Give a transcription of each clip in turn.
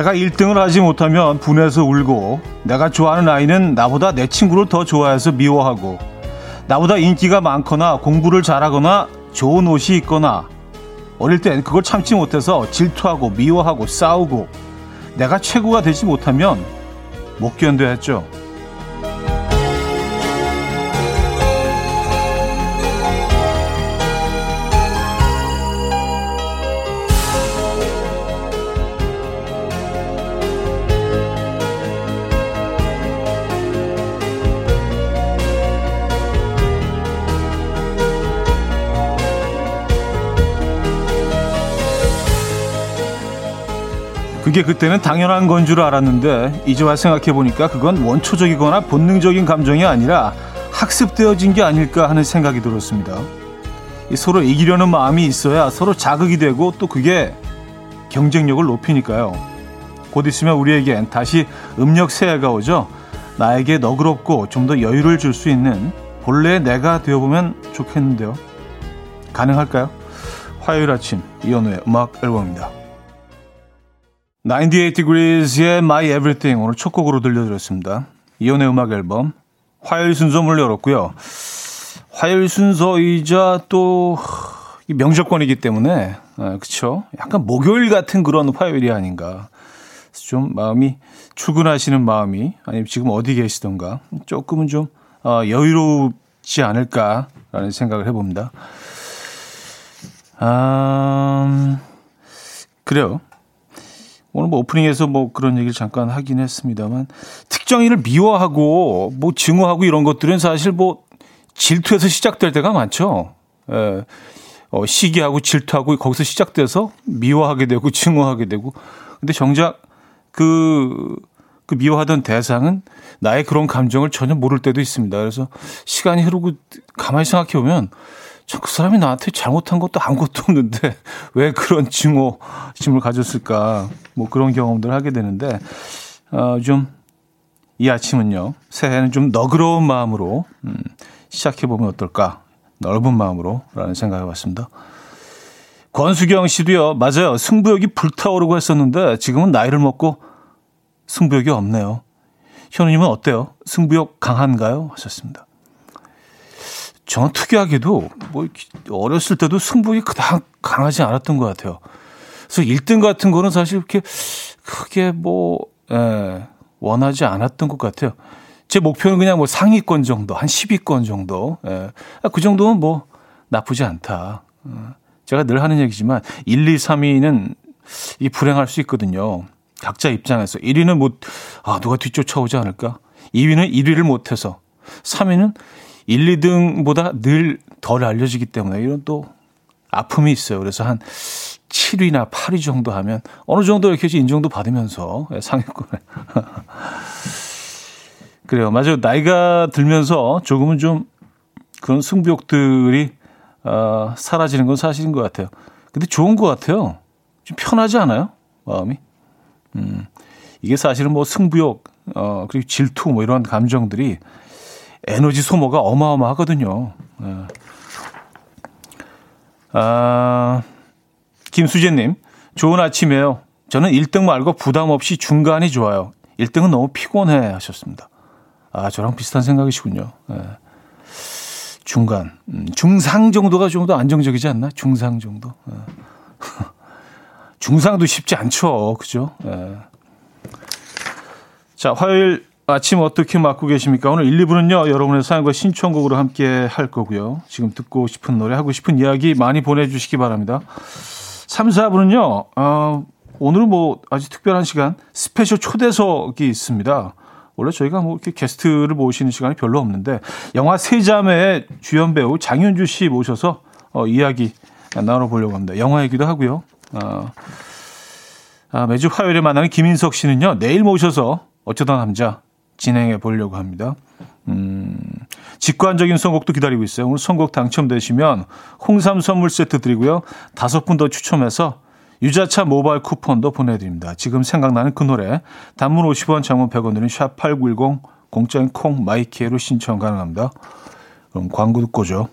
내가 1등을 하지 못하면 분해서 울고 내가 좋아하는 아이는 나보다 내 친구를 더 좋아해서 미워하고 나보다 인기가 많거나 공부를 잘하거나 좋은 옷이 있거나 어릴 땐 그걸 참지 못해서 질투하고 미워하고 싸우고 내가 최고가 되지 못하면 못 견뎌 했죠. 그게 그때는 당연한 건 줄 알았는데 이제 와 생각해 보니까 그건 원초적이거나 본능적인 감정이 아니라 학습되어진 게 아닐까 하는 생각이 들었습니다. 서로 이기려는 마음이 있어야 서로 자극이 되고 또 그게 경쟁력을 높이니까요. 곧 있으면 우리에겐 다시 음력 새해가 오죠. 나에게 너그럽고 좀 더 여유를 줄 수 있는 본래의 내가 되어보면 좋겠는데요. 가능할까요? 화요일 아침 이연우의 음악 앨범입니다. 98 Degrees의 My Everything 오늘 첫 곡으로 들려드렸습니다. 이연의 음악 앨범 화요일 순서 문 열었고요. 화요일 순서이자 또 명절권이기 때문에 아, 그쵸? 약간 목요일 같은 그런 화요일이 아닌가. 좀 마음이 출근하시는 마음이 아니면 지금 어디 계시던가 조금은 좀 어, 여유롭지 않을까라는 생각을 해봅니다. 아, 그래요. 오늘 뭐 오프닝에서 뭐 그런 얘기를 잠깐 하긴 했습니다만 특정인을 미워하고 뭐 증오하고 이런 것들은 사실 뭐 질투에서 시작될 때가 많죠. 예. 어, 시기하고 질투하고 거기서 시작돼서 미워하게 되고 증오하게 되고 근데 정작 그, 그 미워하던 대상은 나의 그런 감정을 전혀 모를 때도 있습니다. 그래서 시간이 흐르고 가만히 생각해 보면 그 사람이 나한테 잘못한 것도 아무것도 없는데 왜 그런 증오심을 가졌을까 뭐 그런 경험들을 하게 되는데 어, 좀 이 아침은요 새해는 좀 너그러운 마음으로 음, 시작해 보면 어떨까 넓은 마음으로라는 생각을 해봤습니다. 권수경 씨도요 맞아요 승부욕이 불타오르고 했었는데 지금은 나이를 먹고 승부욕이 없네요. 현우님은 어때요? 승부욕 강한가요? 하셨습니다. 저는 특이하게도 뭐 어렸을 때도 승부욕이 그닥 강하지 않았던 것 같아요. 그래서 1등 같은 거는 사실 이렇게 크게 뭐, 예, 원하지 않았던 것 같아요. 제 목표는 그냥 뭐 상위권 정도, 한 10위권 정도. 예. 아, 그 정도는 뭐 나쁘지 않다. 어, 제가 늘 하는 얘기지만 1, 2, 3위는 이 불행할 수 있거든요. 각자 입장에서 1위는 뭐, 아, 누가 뒤쫓아오지 않을까? 2위는 1위를 못해서. 3위는 1, 2등보다 늘 덜 알려지기 때문에 이런 또 아픔이 있어요. 그래서 한 7위나 8위 정도 하면 어느 정도 이렇게 인정도 받으면서 상위권에. 그래요. 맞아요. 나이가 들면서 조금은 좀 그런 승부욕들이 어, 사라지는 건 사실인 것 같아요. 근데 좋은 것 같아요. 좀 편하지 않아요? 마음이. 음, 이게 사실은 뭐 승부욕, 어, 그리고 질투 뭐 이런 감정들이 에너지 소모가 어마어마하거든요. 네. 아, 김수재님, 좋은 아침이에요. 저는 1등 말고 부담 없이 중간이 좋아요. 1등은 너무 피곤해 하셨습니다. 아, 저랑 비슷한 생각이시군요. 네. 중간, 음, 중상 정도가 좀 더 안정적이지 않나? 중상 정도. 네. 중상도 쉽지 않죠. 그죠? 네. 자, 화요일 아침 어떻게 맞고 계십니까? 오늘 1, 2부는요, 여러분의 사연과 신청곡으로 함께 할 거고요. 지금 듣고 싶은 노래, 하고 싶은 이야기 많이 보내주시기 바랍니다. 3, 4부는요, 어, 오늘은 뭐 아주 특별한 시간, special 초대석이 있습니다. 원래 저희가 뭐 이렇게 게스트를 모시는 시간이 별로 없는데, 영화 세자매의 주연 배우 장윤주 씨 모셔서 어, 이야기 나눠보려고 합니다. 영화 얘기도 하고요. 어, 아, 매주 화요일에 만나는 김인석 씨는요, 내일 모셔서 어쩌다 남자 진행해 보려고 합니다. 음, 직관적인 선곡도 기다리고 있어요. 오늘 선곡 당첨되시면 홍삼 선물 세트 드리고요. 다섯 분 더 추첨해서 유자차 모바일 쿠폰도 보내드립니다. 지금 생각나는 그 노래 단문 50원 장문 100원 드는 샵8910 공짜인 콩 마이키에로 신청 가능합니다. 그럼 광고 듣고 죠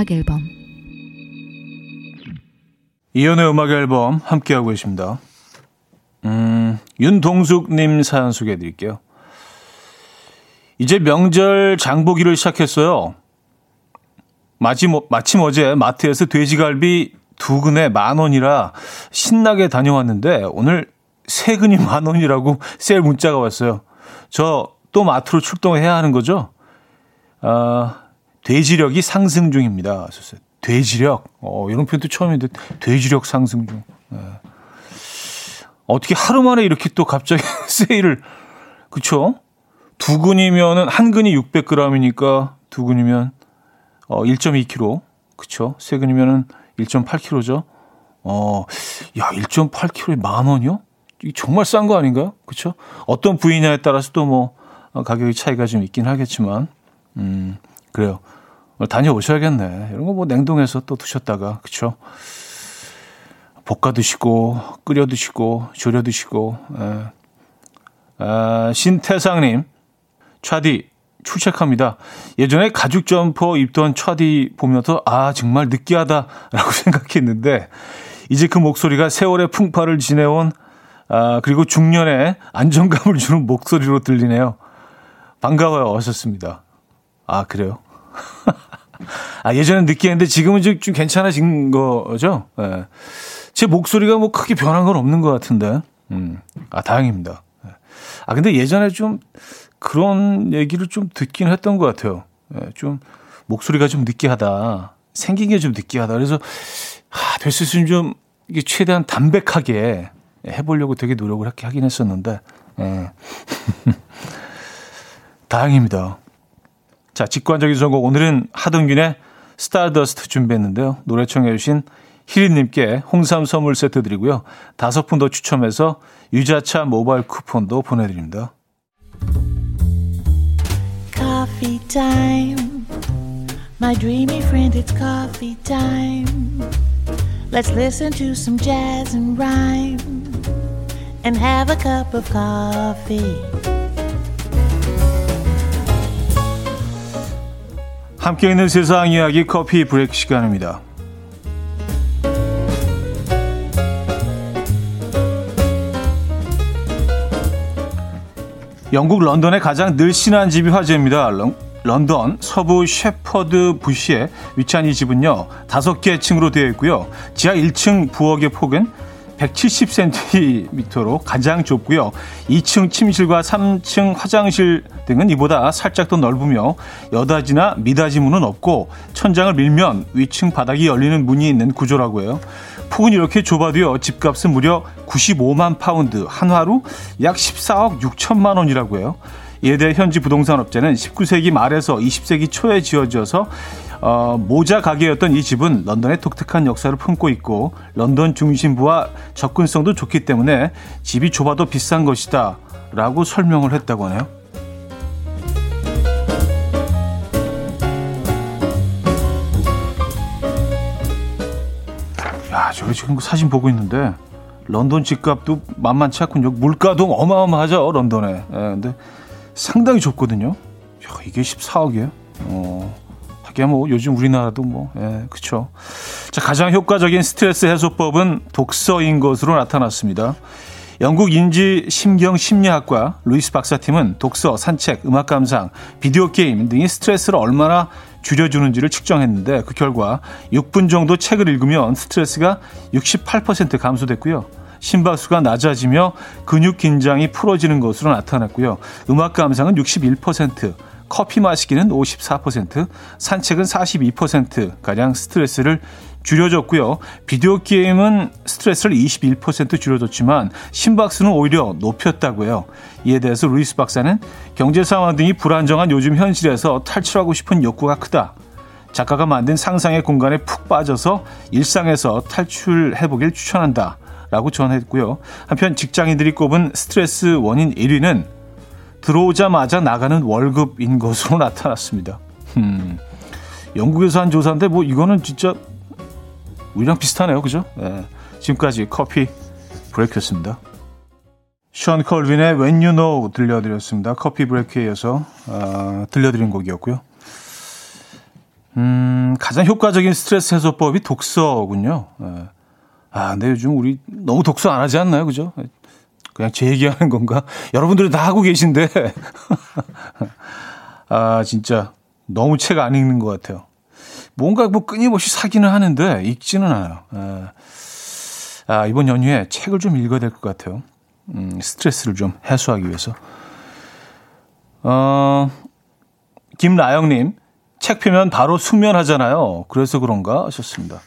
음악 앨범 이연의 음악 앨범 함께하고 계십니다. 음, 윤동숙님 사연 소개해 드릴게요. 이제 명절 장보기를 시작했어요. 마침, 마침 어제 마트에서 돼지갈비 두 근에 만 원이라 신나게 다녀왔는데 오늘 세 근이 만 원이라고 세일 문자가 왔어요. 저 또 마트로 출동해야 하는 거죠? 아, 돼지력이 상승 중입니다. 돼지력. 어, 이런 표현도 처음인데 돼지력 상승 중. 네. 어떻게 하루 만에 이렇게 또 갑자기 세일을 그쵸? 두 근이면은 한 근이 600g이니까 두 근이면 어 1.2kg. 그쵸? 세 근이면은 1.8kg죠. 어, 야, 1.8kg에 만 원이요? 이게 정말 싼 거 아닌가요? 그쵸? 어떤 부위냐에 따라서 또 뭐, 어, 가격의 차이가 좀 있긴 하겠지만, 음, 그래요. 다녀오셔야겠네. 이런 거 뭐 냉동해서 또 두셨다가, 그쵸? 볶아 드시고, 끓여 드시고, 졸여 드시고, 예. 아, 신태상님, 차디, 출첵합니다. 예전에 가죽 점퍼 입던 차디 보면서, 아, 정말 느끼하다라고 생각했는데, 이제 그 목소리가 세월의 풍파를 지내온, 아, 그리고 중년에 안정감을 주는 목소리로 들리네요. 반가워요. 하셨습니다. 아, 그래요? 아, 예전엔 느끼했는데 지금은 좀, 좀 괜찮아진 거죠? 예. 네. 제 목소리가 뭐 크게 변한 건 없는 것 같은데. 음. 아, 다행입니다. 예. 아, 근데 예전에 좀 그런 얘기를 좀 듣긴 했던 것 같아요. 예, 좀 목소리가 좀 느끼하다. 생긴 게 좀 느끼하다. 그래서, 아, 될수 있으면 좀 이게 최대한 담백하게 해보려고 되게 노력을 하긴 했었는데, 예. 다행입니다. 자, 직관적인 선곡. 오늘은 하동균의 스타더스트 준비했는데요. 노래 청해 주신 희리님께 홍삼 선물 세트 드리고요. 다섯 분 더 추첨해서 유자차 모바일 쿠폰도 보내드립니다. Coffee time. My dreamy friend, it's coffee time. Let's listen to some jazz and rhyme and have a cup of coffee. 함께 있는 세상 이야기 커피 브레이크 시간입니다. 영국 런던의 가장 늘씬한 집이 화제입니다. 런던 서부 셰퍼드 부시에 위치한 이 집은요, 다섯 개 층으로 되어 있고요. 지하 1층 부엌의 폭은 170cm로 가장 좁고요. 2층 침실과 3층 화장실 등은 이보다 살짝 더 넓으며 여닫이나 미닫이 문은 없고 천장을 밀면 위층 바닥이 열리는 문이 있는 구조라고 해요. 폭은 이렇게 좁아도요. 집값은 무려 95만 파운드, 한화로 약 14억 6천만 원이라고 해요. 이에 대해 현지 부동산 업체는 19세기 말에서 20세기 초에 지어져서 어, 모자 가게였던 이 집은 런던의 독특한 역사를 품고 있고 런던 중심부와 접근성도 좋기 때문에 집이 좁아도 비싼 것이다 라고 설명을 했다고 하네요. 야, 저 지금 그 사진 보고 있는데 런던 집값도 만만치 않군요. 물가도 어마어마하죠, 런던에. 예, 근데 상당히 좁거든요. 야, 이게 14억이에요. 어. 하기야 뭐 요즘 우리나라도 뭐, 예, 그쵸. 자, 가장 효과적인 스트레스 해소법은 독서인 것으로 나타났습니다. 영국 인지 신경 심리학과 루이스 박사팀은 독서, 산책, 음악 감상, 비디오 게임 등이 스트레스를 얼마나 줄여주는지를 측정했는데 그 결과 6분 정도 책을 읽으면 스트레스가 68% 감소됐고요. 심박수가 낮아지며 근육 긴장이 풀어지는 것으로 나타났고요. 음악 감상은 61%, 커피 마시기는 54%, 산책은 42%가량 스트레스를 줄여줬고요. 비디오 게임은 스트레스를 21% 줄여줬지만 심박수는 오히려 높였다고요. 이에 대해서 루이스 박사는 경제 상황 등이 불안정한 요즘 현실에서 탈출하고 싶은 욕구가 크다. 작가가 만든 상상의 공간에 푹 빠져서 일상에서 탈출해보길 추천한다. 라고 전했고요. 한편 직장인들이 꼽은 스트레스 원인 1위는 들어오자마자 나가는 월급인 것으로 나타났습니다. 음, 영국에서 한 조사인데 뭐 이거는 진짜 우리랑 비슷하네요. 그죠? 네. 지금까지 커피 브레이크였습니다. 션 컬빈의 When You Know 들려드렸습니다. 커피 브레이크에 이어서 어, 들려드린 곡이었고요. 음, 가장 효과적인 스트레스 해소법이 독서군요. 예. 아, 근데 요즘 우리 너무 독서 안 하지 않나요? 그죠? 그냥 제 얘기하는 건가? 여러분들은 다 하고 계신데. 아, 진짜 너무 책 안 읽는 것 같아요. 뭔가 뭐 끊임없이 사기는 하는데 읽지는 않아요. 예. 아, 이번 연휴에 책을 좀 읽어야 될 것 같아요. 음, 스트레스를 좀 해소하기 위해서. 어, 김나영님, 책 펴면 바로 숙면하잖아요. 그래서 그런가 하셨습니다.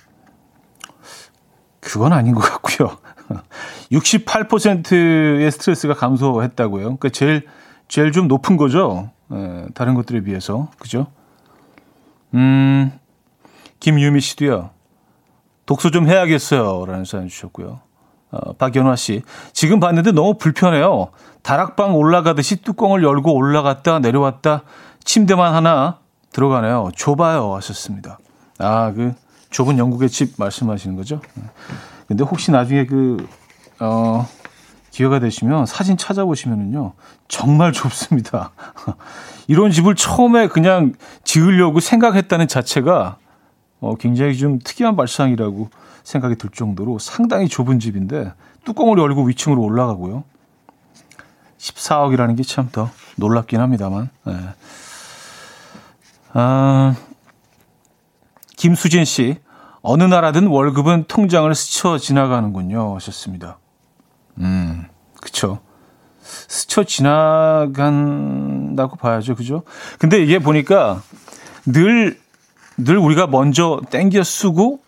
그건 아닌 것 같고요. 68%의 스트레스가 감소했다고요. 그러니까 제일 제일 좀 높은 거죠. 예, 다른 것들에 비해서 그죠? 음, 김유미 씨도요. 독서 좀 해야겠어요라는 사연 주셨고요. 어, 박연화 씨 지금 봤는데 너무 불편해요. 다락방 올라가듯이 뚜껑을 열고 올라갔다 내려왔다 침대만 하나 들어가네요. 좁아요 하셨습니다. 아그 좁은 영국의 집 말씀하시는 거죠? 근데 혹시 나중에 그, 어, 기회가 되시면 사진 찾아보시면은요, 정말 좁습니다. 이런 집을 처음에 그냥 지으려고 생각했다는 자체가 어, 굉장히 좀 특이한 발상이라고 생각이 들 정도로 상당히 좁은 집인데 뚜껑을 열고 위층으로 올라가고요. 14억이라는 게 참 더 놀랍긴 합니다만. 네. 아, 김수진 씨, 어느 나라든 월급은 통장을 스쳐 지나가는군요. 하셨습니다. 음, 그쵸. 스쳐 지나간다고 봐야죠. 그죠? 근데 이게 보니까 늘, 늘 우리가 먼저 땡겨 쓰고,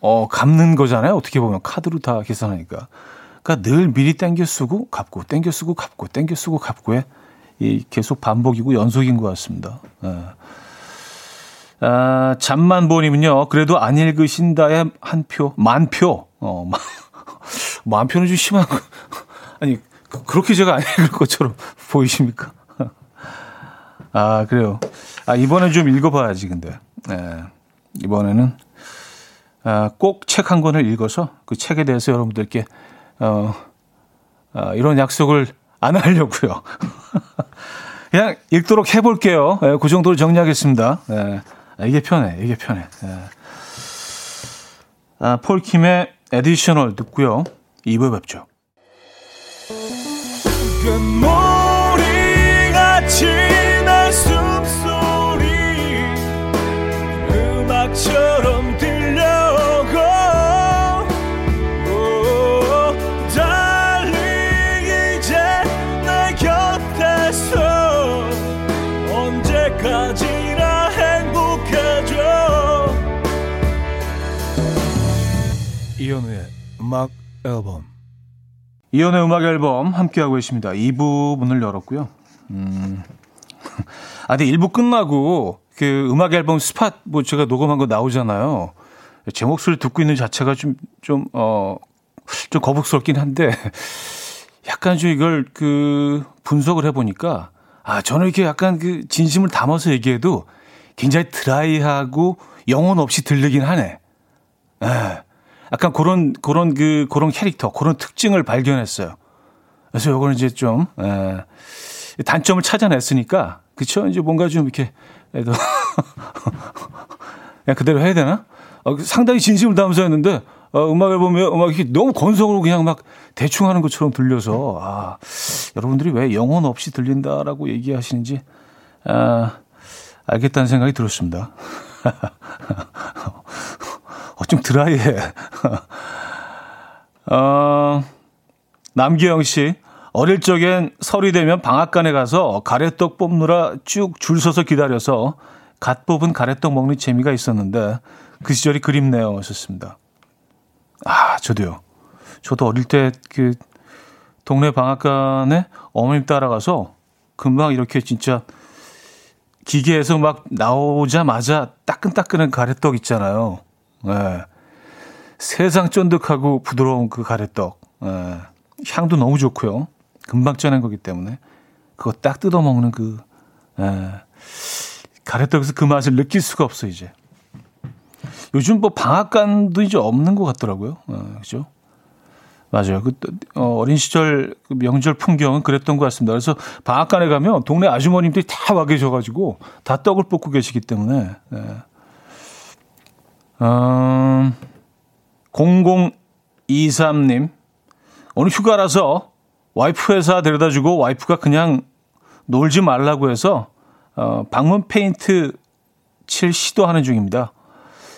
어, 갚는 거잖아요. 어떻게 보면 카드로 다 계산하니까. 그러니까 늘 미리 땡겨 쓰고 갚고, 땡겨 쓰고 갚고, 땡겨 쓰고 갚고에 이 계속 반복이고 연속인 것 같습니다. 예. 아, 잠만 보니면요. 그래도 안 읽으신다에 한 표, 만 표. 어, 만 표는 좀 심한 거. 아니, 그, 그렇게 제가 안 읽을 것처럼 보이십니까? 아, 그래요. 아, 이번엔 좀 읽어봐야지, 근데. 네, 이번에는 아, 꼭 책 한 권을 읽어서 그 책에 대해서 여러분들께, 어, 아, 이런 약속을 안 하려고요. 그냥 읽도록 해볼게요. 네, 그 정도로 정리하겠습니다. 네. 아, 이게 편해. 이게 편해. 예. 아, 폴킴의 에디셔널 듣고요. 2부에 뵙죠. 이현우의 음악 앨범. 이현우의 음악 앨범 함께하고 계십니다. 2부 문을 열었고요. 음. 아, 근데 1부 끝나고 그 음악 앨범 스팟 뭐 제가 녹음한 거 나오잖아요. 제 목소리 듣고 있는 자체가 좀, 좀, 어, 좀 거북스럽긴 한데 약간 좀 이걸 그 분석을 해보니까 아, 저는 이렇게 약간 그 진심을 담아서 얘기해도 굉장히 드라이하고 영혼 없이 들리긴 하네. 예. 약간 그런 그런 그 그런 캐릭터 그런 특징을 발견했어요. 그래서 요거는 이제 좀 에, 단점을 찾아냈으니까 그쵸 이제 뭔가 좀 이렇게 그래도 그냥 그대로 해야 되나? 어, 상당히 진심을 담아서 했는데 어, 음악을 보면 음악이 너무 건성으로 그냥 막 대충 하는 것처럼 들려서 아 여러분들이 왜 영혼 없이 들린다라고 얘기하시는지 아, 알겠다는 생각이 들었습니다. 어, 좀 드라이해. 어, 남기영 씨. 어릴 적엔 설이 되면 방앗간에 가서 가래떡 뽑느라 쭉 줄 서서 기다려서 갓 뽑은 가래떡 먹는 재미가 있었는데 그 시절이 그립네요. 하셨습니다. 아, 저도요. 저도 어릴 때 그 동네 방앗간에 어머님 따라가서 금방 이렇게 진짜 기계에서 막 나오자마자 따끈따끈한 가래떡 있잖아요. 예. 세상 쫀득하고 부드러운 그 가래떡. 예. 향도 너무 좋고요. 금방 쪄낸 거기 때문에 그거 딱 뜯어 먹는 그 예. 가래떡에서 그 맛을 느낄 수가 없어 이제. 요즘 뭐 방앗간도 이제 없는 것 같더라고요. 어, 그죠? 맞아요. 그 어, 어린 시절 그 명절 풍경은 그랬던 것 같습니다. 그래서 방앗간에 가면 동네 아주머님들이 다 와 계셔가지고 다 떡을 볶고 계시기 때문에 예. 어, 0023님. 오늘 휴가라서 와이프 회사 데려다 주고 와이프가 그냥 놀지 말라고 해서 어, 방문 페인트 칠 시도하는 중입니다.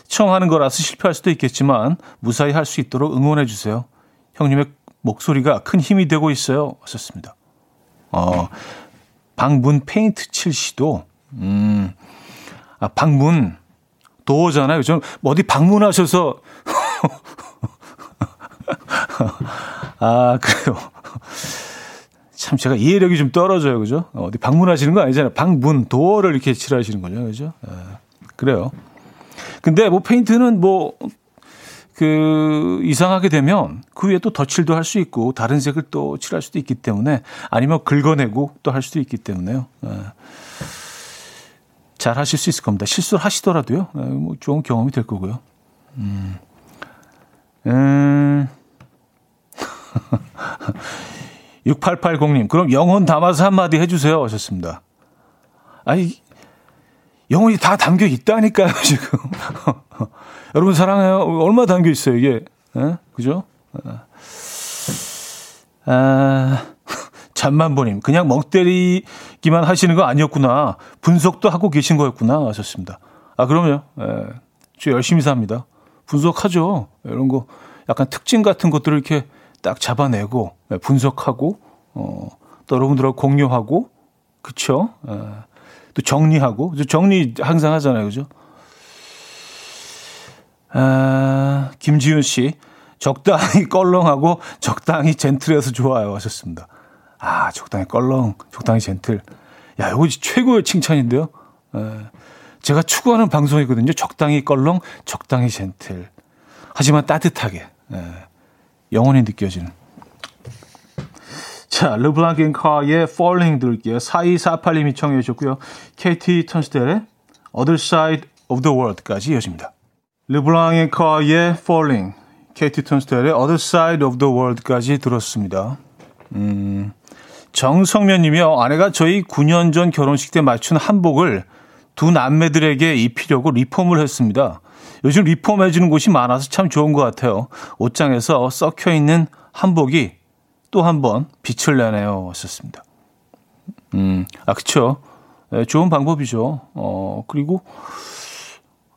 처음 하는 거라서 실패할 수도 있겠지만 무사히 할 수 있도록 응원해 주세요. 형님의 목소리가 큰 힘이 되고 있어요. 하셨습니다. 어, 방문 페인트 칠 시도, 음, 아, 방문, 도어잖아요. 좀, 뭐 어디 방문하셔서, 아, 그래요. 참 제가 이해력이 좀 떨어져요. 그죠? 어디 방문하시는 거 아니잖아요. 방문, 도어를 이렇게 칠하시는 거죠. 그죠? 예, 그래요. 근데 뭐 페인트는 뭐, 그, 이상하게 되면 그 위에 또 덧칠도 할 수 있고 다른 색을 또 칠할 수도 있기 때문에 아니면 긁어내고 또 할 수도 있기 때문에요. 예. 잘 하실 수 있을 겁니다. 실수를 하시더라도요. 예, 뭐 좋은 경험이 될 거고요. 음. 음. 6880님, 그럼 영혼 담아서 한마디 해주세요. 하셨습니다. 아니, 영혼이 다 담겨 있다니까요, 지금. 여러분 사랑해요. 얼마 담겨 있어요, 이게. 에? 예? 그죠? 아, 잠만보님, 그냥 멍 때리기만 하시는 거 아니었구나. 분석도 하고 계신 거였구나. 하셨습니다. 아, 그럼요. 예. 저 열심히 삽니다. 분석하죠. 이런 거. 약간 특징 같은 것들을 이렇게 딱 잡아내고 예, 분석하고 어, 또 여러분들하고 공유하고 그쵸? 어, 또 정리하고 정리 항상 하잖아요, 그죠? 아, 김지윤 씨 적당히 껄렁하고 적당히 젠틀해서 좋아요 하셨습니다. 아 적당히 껄렁, 적당히 젠틀. 야 이거 최고의 칭찬인데요. 에, 예, 제가 추구하는 방송이거든요. 적당히 껄렁, 적당히 젠틀. 하지만 따뜻하게. 에, 예, 영원히 느껴지는. 자, 르블랑겐카의 Falling 들을게요. 4248님이 청해 주셨고요. KT 턴스텔의 Other Side of the World까지 이어집니다. 르블랑겐카의 Falling, KT 턴스텔의 Other Side of the World까지 들었습니다. 음, 정성면 님이요. 아내가 저희 9년 전 결혼식 때 맞춘 한복을 두 남매들에게 입히려고 리폼을 했습니다. 요즘 리폼해주는 곳이 많아서 참 좋은 것 같아요. 옷장에서 썩혀 있는 한복이 또 한 번 빛을 내네요. 썼습니다. 음, 아, 그쵸. 네, 좋은 방법이죠. 어, 그리고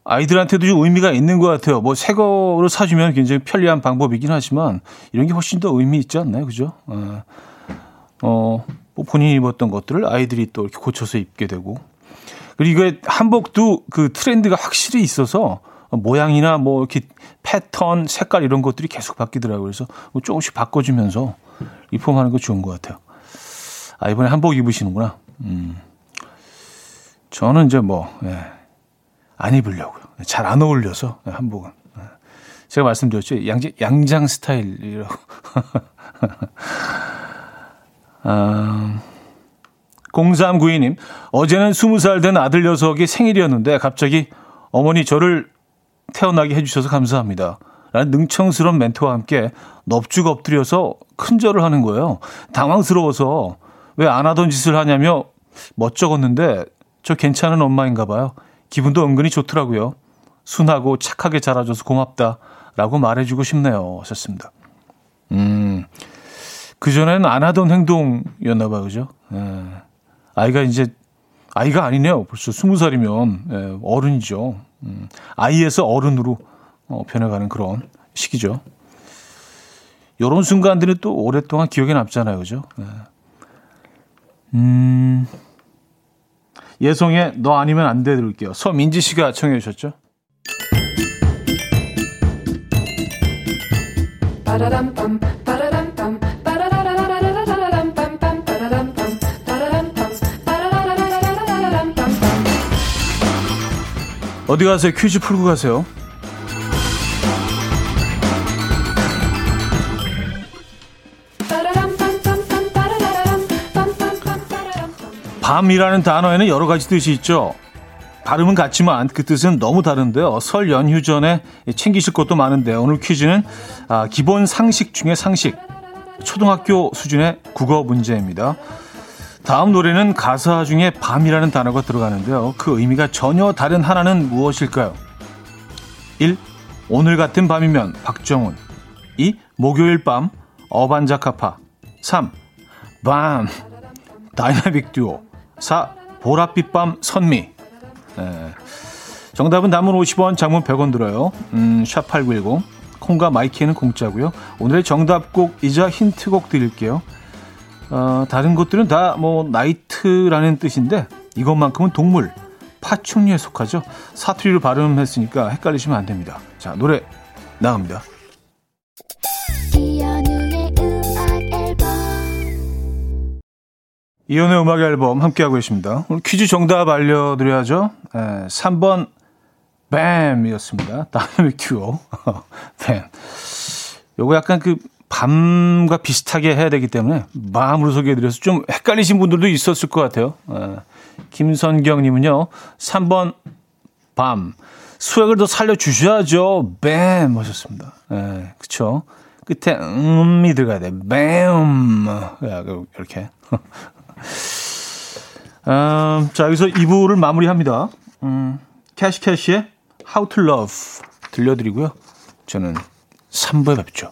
아이들한테도 좀 의미가 있는 것 같아요. 뭐, 새 거를 사주면 굉장히 편리한 방법이긴 하지만 이런 게 훨씬 더 의미 있지 않나요? 그죠? 어, 어 뭐 본인이 입었던 것들을 아이들이 또 이렇게 고쳐서 입게 되고. 그리고 이게 한복도 그 트렌드가 확실히 있어서 모양이나 뭐 이렇게 패턴, 색깔 이런 것들이 계속 바뀌더라고요. 그래서 뭐 조금씩 바꿔주면서 리폼하는 거 좋은 것 같아요. 아, 이번에 한복 입으시는구나. 음. 저는 이제 뭐, 예, 안 입으려고요. 잘 안 어울려서, 예, 한복은. 예. 제가 말씀드렸죠. 양, 양장 스타일이라고. 아, 0392님, 어제는 20살 된 아들 녀석이 생일이었는데 갑자기 어머니 저를 태어나게 해주셔서 감사합니다. 라는 능청스러운 멘트와 함께 넙죽 엎드려서 큰절을 하는 거예요. 당황스러워서 왜 안 하던 짓을 하냐며 멋쩍었는데 저 괜찮은 엄마인가 봐요. 기분도 은근히 좋더라고요. 순하고 착하게 자라줘서 고맙다. 라고 말해주고 싶네요. 하셨습니다. 음, 그전에는 안 하던 행동이었나 봐요. 그죠? 예. 아이가 이제, 아이가 아니네요. 벌써 스무 살이면, 예, 어른이죠. 음, 아이에서 어른으로 어, 변해가는 그런 시기죠. 요런 순간들은 또 오랫동안 기억에 남잖아요. 그죠? 네. 음, 예송의 너 아니면 안 돼 들을게요. 서민지 씨가 청해 주셨죠? 어디 가세요? 퀴즈 풀고 가세요. 밤이라는 단어에는 여러 가지 뜻이 있죠. 발음은 같지만 그 뜻은 너무 다른데요. 설 연휴 전에 챙기실 것도 많은데 오늘 퀴즈는 아, 기본 상식 중에 상식. 초등학교 수준의 국어 문제입니다. 다음 노래는 가사 중에 밤이라는 단어가 들어가는데요. 그 의미가 전혀 다른 하나는 무엇일까요? 1. 오늘 같은 밤이면 박정훈 2. 목요일 밤 어반자카파 3. 밤 다이나믹 듀오 4. 보랏빛 밤 선미 네. 정답은 단문 50원 장문 100원 들어요 음, 샵8910 콩과 My K는 공짜고요 오늘의 정답곡이자 힌트곡 드릴게요 어, 다른 것들은 다 뭐 night라는 뜻인데 이것만큼은 동물 파충류에 속하죠. 사투리로 발음했으니까 헷갈리시면 안 됩니다. 자, 노래 나갑니다. 이현우의 음악 앨범 함께하고 계십니다. 오늘 퀴즈 정답 알려드려야죠. 에, 3번 뱀이었습니다. 다이나믹 듀오. 뱀. 요거 약간 그 밤과 비슷하게 해야 되기 때문에 밤으로 소개해드려서 좀 헷갈리신 분들도 있었을 것 같아요. 에, 김선경님은요, 3번 밤. 수액을 더 살려주셔야죠. 뱀 하셨습니다. 예, 그쵸. 끝에 음이 들어가야 돼. 뱀. 이렇게. 음, 자, 여기서 2부를 마무리합니다. 음, 캐시캐시의 How to Love 들려드리고요. 저는 3부에 뵙죠.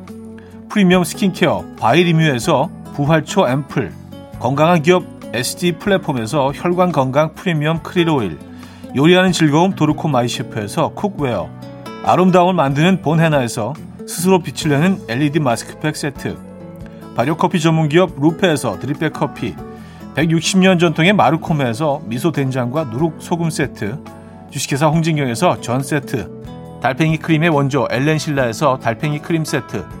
프리미엄 스킨케어 바이리뮤에서 부활초 앰플 건강한 기업 SD 플랫폼에서 혈관 건강 프리미엄 크릴 오일 요리하는 즐거움 도르코 마이셰프에서 cookware 아름다움을 만드는 본헤나에서 스스로 빛을 내는 LED 마스크팩 세트 발효커피 전문기업 루페에서 drip bag 커피 160년 전통의 마르코메에서 미소된장과 누룩소금 세트 주식회사 홍진경에서 전 세트 달팽이 크림의 원조 엘렌실라에서 달팽이 크림 세트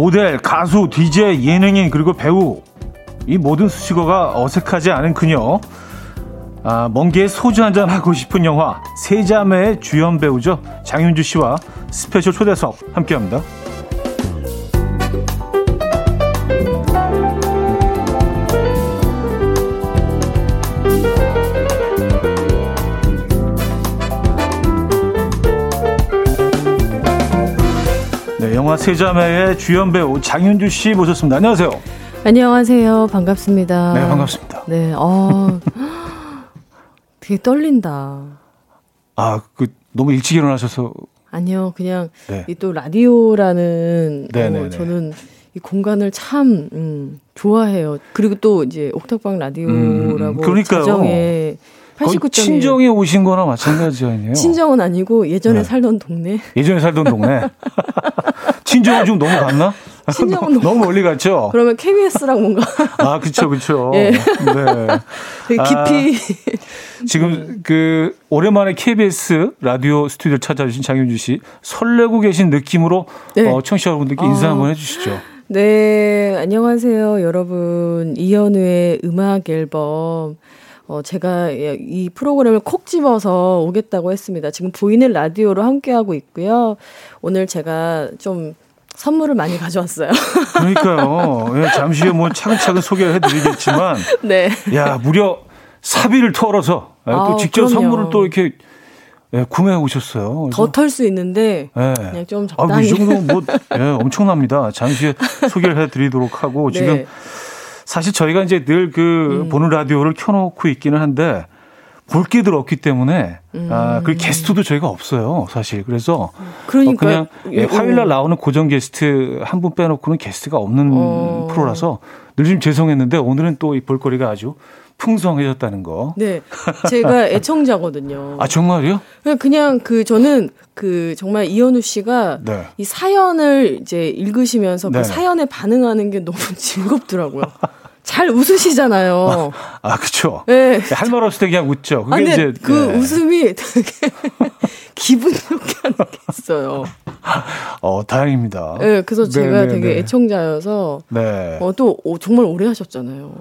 모델, 가수, DJ, 예능인 그리고 배우. 이 모든 수식어가 어색하지 않은 그녀. 아, 언니 소주 한잔 하고 싶은 영화. 세자매의 주연 배우죠. 장윤주 씨와 special 초대석 함께합니다. 영화 세자매의 주연 배우 장윤주 씨 모셨습니다. 안녕하세요. 안녕하세요. 반갑습니다. 네, 반갑습니다. 네, 어, 되게 떨린다. 아, 그 너무 일찍 일어나셔서 아니요, 그냥 네. 이또 라디오라는 어, 네, 네, 네, 저는 이 공간을 참 음, 좋아해요. 그리고 또 이제 옥탑방 라디오라고 음, 가정에 89.1. 친정에 오신 거나 마찬가지 아니에요? 친정은 아니고 예전에 네. 살던 동네. 예전에 살던 동네. 친정은 좀 너무 갔나? 친정은 너무, 너무 멀리 갔죠? 그러면 KBS랑 뭔가. 아, 그쵸, 그쵸. 예. 네. 되게 깊이. 아, 지금 그, 오랜만에 KBS 라디오 스튜디오 찾아주신 장윤주 씨, 설레고 계신 느낌으로 네. 어, 청취자 여러분들께 인사 아. 한번 해주시죠. 네, 안녕하세요, 여러분. 이현우의 음악 앨범. 어, 제가 이 프로그램을 콕 집어서 오겠다고 했습니다. 지금 보이는 라디오로 함께하고 있고요. 오늘 제가 좀 선물을 많이 가져왔어요. 그러니까요. 예, 잠시 후에 뭐 차근차근 소개를 해드리겠지만, 네. 야 무려 사비를 털어서 예, 또 아, 직접 그럼요. 선물을 또 이렇게 예, 구매해 오셨어요. 더 털 수 있는데 예. 그냥 좀 적당히. 아, 이 정도 뭐 예, 엄청납니다. 잠시 후에 소개를 해드리도록 하고 네. 지금 사실 저희가 이제 늘그 음. 보는 라디오를 켜놓고 있기는 한데 볼 게들 없기 때문에 음. 아, 그 게스트도 저희가 없어요, 사실. 그래서 그러니까 어, 그냥 예, 화요일 날 나오는 고정 게스트 한 분 빼놓고는 게스트가 없는 어. 프로라서 늘 좀 죄송했는데 오늘은 또 이 볼거리가 아주 풍성해졌다는 거. 네. 제가 애청자거든요. 아, 정말요? 그냥 그 저는 그 정말 이현우 씨가 네. 이 사연을 이제 읽으시면서 그 네. 그 사연에 반응하는 게 너무 즐겁더라고요. 잘 웃으시잖아요. 아, 아 그쵸. 네. 할말 없을 때 그냥 웃죠. 그게 아, 이제. 그 네. 웃음이 되게 기분 좋게 하는 게 있어요. 어, 다행입니다. 네, 그래서 네, 제가 네, 되게 네. 애청자여서. 네. 어, 또 정말 오래 하셨잖아요.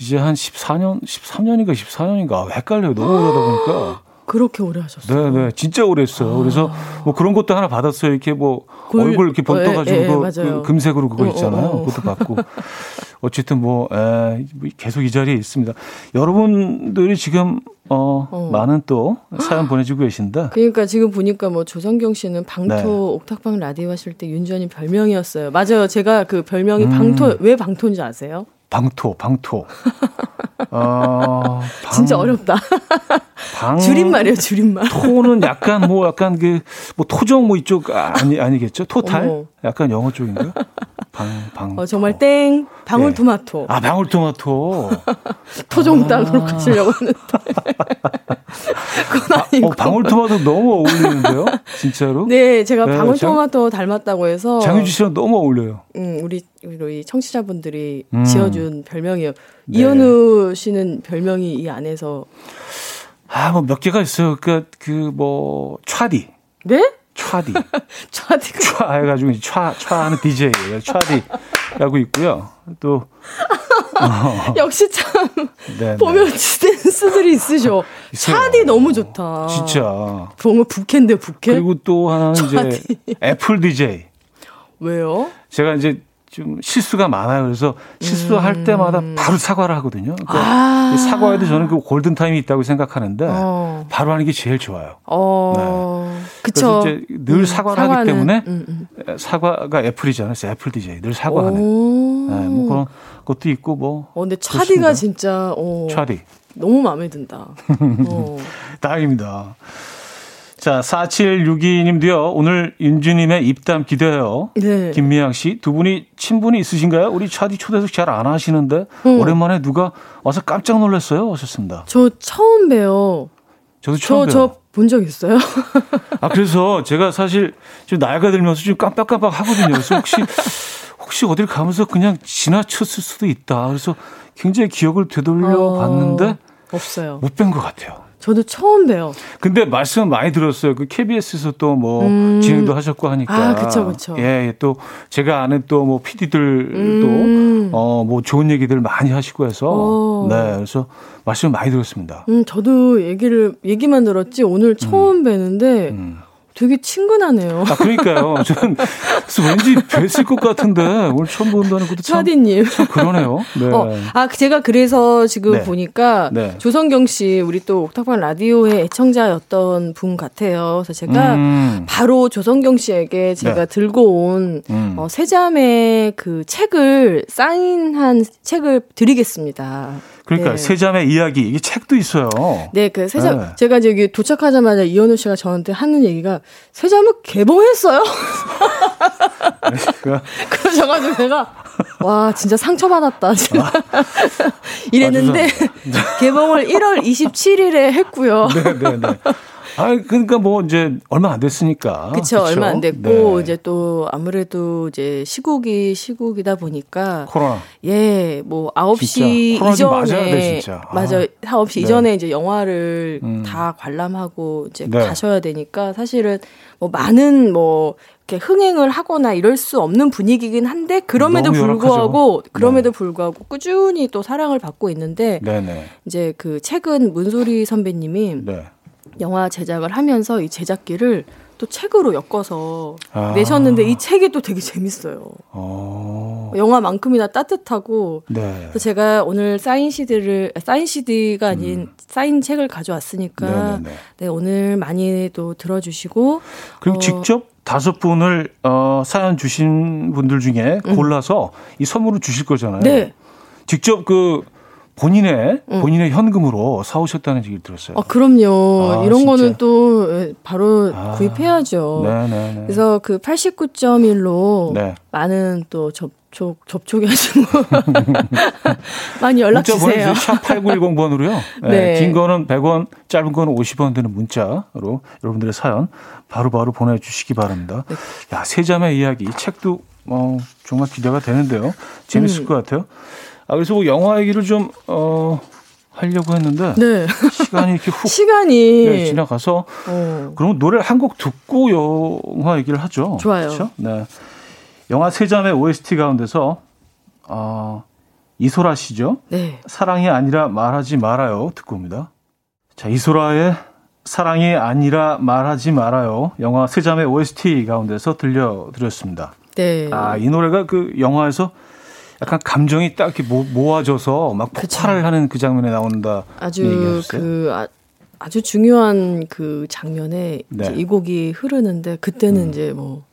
이제 한 14년, 13년인가 14년인가 헷갈려요. 너무 오래다 보니까. 그렇게 오래 하셨어요? 네, 네. 진짜 오래 했어요. 아. 그래서 뭐 그런 것도 하나 받았어요. 이렇게 뭐 골, 얼굴 이렇게 번떠가지고 예, 예, 그 금색으로 그거 어, 어, 있잖아요. 어, 어, 그것도 받고. 어쨌든 뭐, 에, 뭐 계속 이 자리에 있습니다. 여러분들이 지금 어, 어. 많은 또 사연 보내주고 계신데. 그러니까 지금 보니까 뭐 조성경 씨는 방토 네. 옥탑방 라디오 하실 때 윤전이 별명이었어요. 맞아요. 제가 그 별명이 음. 방토, 왜 방토인지 아세요? 방토, 방토. 어, 방, 진짜 어렵다. 방, 줄임말이에요, 줄임말. 토는 약간 뭐 약간 그 뭐 토종 뭐 이쪽 아니 아니겠죠? 토탈? 어머. 약간 영어 쪽인가요? 방, 방. 어, 정말 땡. 방울토마토. 네. 아, 방울토마토. 토종 땅으로 아. 가시려고 하는데. 아, 어, 방울토마토 너무 어울리는데요? 진짜로? 네, 제가 네, 방울토마토 장, 닮았다고 해서. 장유주 씨랑 너무 어울려요. 음, 우리, 우리 청취자분들이 음. 지어준 별명이에요. 네. 이현우 씨는 별명이 이 안에서. 아, 뭐 몇 개가 있어요. 그, 그, 뭐, 차디. 네? 차디. 차디가. 차 해가지고 차, 차하는 DJ예요. 차디라고 있고요. 또. 어. 역시 참. 네네. 보면 댄스들이 있으셔. 차디 너무 좋다. 진짜. 정말 북캔데 북캔. 그리고 또 하나는 이제 애플 DJ. 왜요? 제가 이제 좀 실수가 많아요. 그래서 실수할 음. 때마다 바로 사과를 하거든요. 그러니까 아. 사과에도 저는 그 골든 타임이 있다고 생각하는데 어. 바로 하는 게 제일 좋아요. 어. 네. 그쵸. 그래서 이제 늘 음, 사과를 사과는. 하기 때문에 음, 음. 사과가 애플이잖아요. 그래서 애플 DJ 늘 사과하는. 네, 뭐 그런 것도 있고 뭐. 어, 근데 차디가 진짜 어. 차디. 너무 마음에 든다. 어. 다행입니다. 자, 4762님도요, 오늘 윤주님의 입담 기대해요. 네. 김미양 씨, 두 분이 친분이 있으신가요? 우리 차디 초대석 잘 안 하시는데, 어. 오랜만에 누가 와서 깜짝 놀랐어요. 하셨습니다. 저 처음 봬요. 저도 처음 저, 저본적 있어요? 아, 그래서 제가 사실 좀 나이가 들면서 좀 깜빡깜빡 하거든요. 그래서 혹시, 혹시 어딜 가면서 그냥 지나쳤을 수도 있다. 그래서 굉장히 기억을 되돌려 어, 봤는데, 없어요. 못 뵌 것 같아요. 저도 처음 봬요. 근데 말씀 많이 들었어요. 그 KBS에서 또뭐 음. 진행도 하셨고 하니까. 아, 그쵸, 그쵸. 예, 또 제가 아는 또 뭐 PD들도 음. 어 뭐 좋은 얘기들 많이 하시고 해서 오. 어. 네, 그래서 말씀 많이 들었습니다. 음, 저도 얘기를 얘기만 들었지 오늘 처음 음. 뵈는데 음. 되게 친근하네요. 아, 그러니까요. 저는 왠지 뵀을 것 같은데 오늘 처음 본다는 것도 참, 차디님. 참 그러네요. 네. 어, 아 제가 그래서 지금 네. 보니까 네. 조성경 씨 우리 또 옥탑방 라디오의 애청자였던 분 같아요. 그래서 제가 음. 바로 조성경 씨에게 제가 네. 들고 온 음. 어, 세자매 그 책을 사인한 책을 드리겠습니다. 그러니까 네. 세자매 이야기 이게 책도 있어요. 네, 그 세자 네. 제가 저기 도착하자마자 이현우 씨가 저한테 하는 얘기가 세자매 개봉했어요. 그러셔가지고 제가 와 진짜 상처 받았다 제가 아, 이랬는데 아, 개봉을 1월 27일에 했고요. 네, 네, 네. 아, 그러니까 뭐 이제 얼마 안 됐으니까. 그쵸, 얼마 안 됐고 네. 이제 또 아무래도 이제 시국이 시국이다 보니까 코로나. 예, 뭐 9시 이전에 돼, 맞아. 요 9시 네. 이전에 이제 영화를 음. 다 관람하고 이제 네. 가셔야 되니까 사실은 뭐 많은 뭐 이렇게 흥행을 하거나 이럴 수 없는 분위기긴 한데 그럼에도 불구하고 그럼에도 네. 불구하고 꾸준히 또 사랑을 받고 있는데 네네. 이제 그 최근 문소리 선배님이 네. 영화 제작을 하면서 이 제작기를 또 책으로 엮어서 아. 내셨는데 이 책이 또 되게 재밌어요. 어. 영화만큼이나 따뜻하고. 네. 그래서 제가 오늘 사인 CD를 사인 CD가 아닌 음. 사인 책을 가져왔으니까 네 오늘 많이 또 들어주시고. 그럼 어, 직접 다섯 분을 어, 사연 주신 분들 중에 음. 골라서 음. 이 선물을 주실 거잖아요. 네. 직접 그 본인의 응. 본인의 현금으로 사오셨다는 얘기를 들었어요. 아, 그럼요. 아, 이런 진짜? 거는 또 예, 바로 아, 구입해야죠. 네네네. 네, 네. 그래서 그 89.1로 네. 많은 또 접촉 접촉이 하시고 많이 연락 주세요. 샵8910 번으로요. 네. 네. 긴 거는 100원, 짧은 거는 50원 되는 문자로 여러분들의 사연 바로바로 바로 보내 주시기 바랍니다. 네. 야, 세자매 이야기 책도 어, 정말 기대가 되는데요. 재밌을 음. 것 같아요. 아, 그래서 뭐 영화 얘기를 좀, 어, 하려고 했는데. 네. 시간이 이렇게 훅. 시간이. 네, 지나가서. 어. 그럼 노래를 한 곡 듣고 영화 얘기를 하죠. 좋아요. 그렇죠? 네. 영화 세자매 OST 가운데서, 어, 이소라 씨죠. 네. 사랑이 아니라 말하지 말아요. 듣고 옵니다. 자, 이소라의 사랑이 아니라 말하지 말아요. 영화 세자매 OST 가운데서 들려드렸습니다. 네. 아, 이 노래가 그 영화에서 약간 감정이 딱 이렇게 모 아져서 막 폭발을 그쵸. 하는 그 장면에 나온다. 아주 그 아, 아주 중요한 그 장면에 네. 이 곡이 흐르는데 그때는 음. 이제 뭐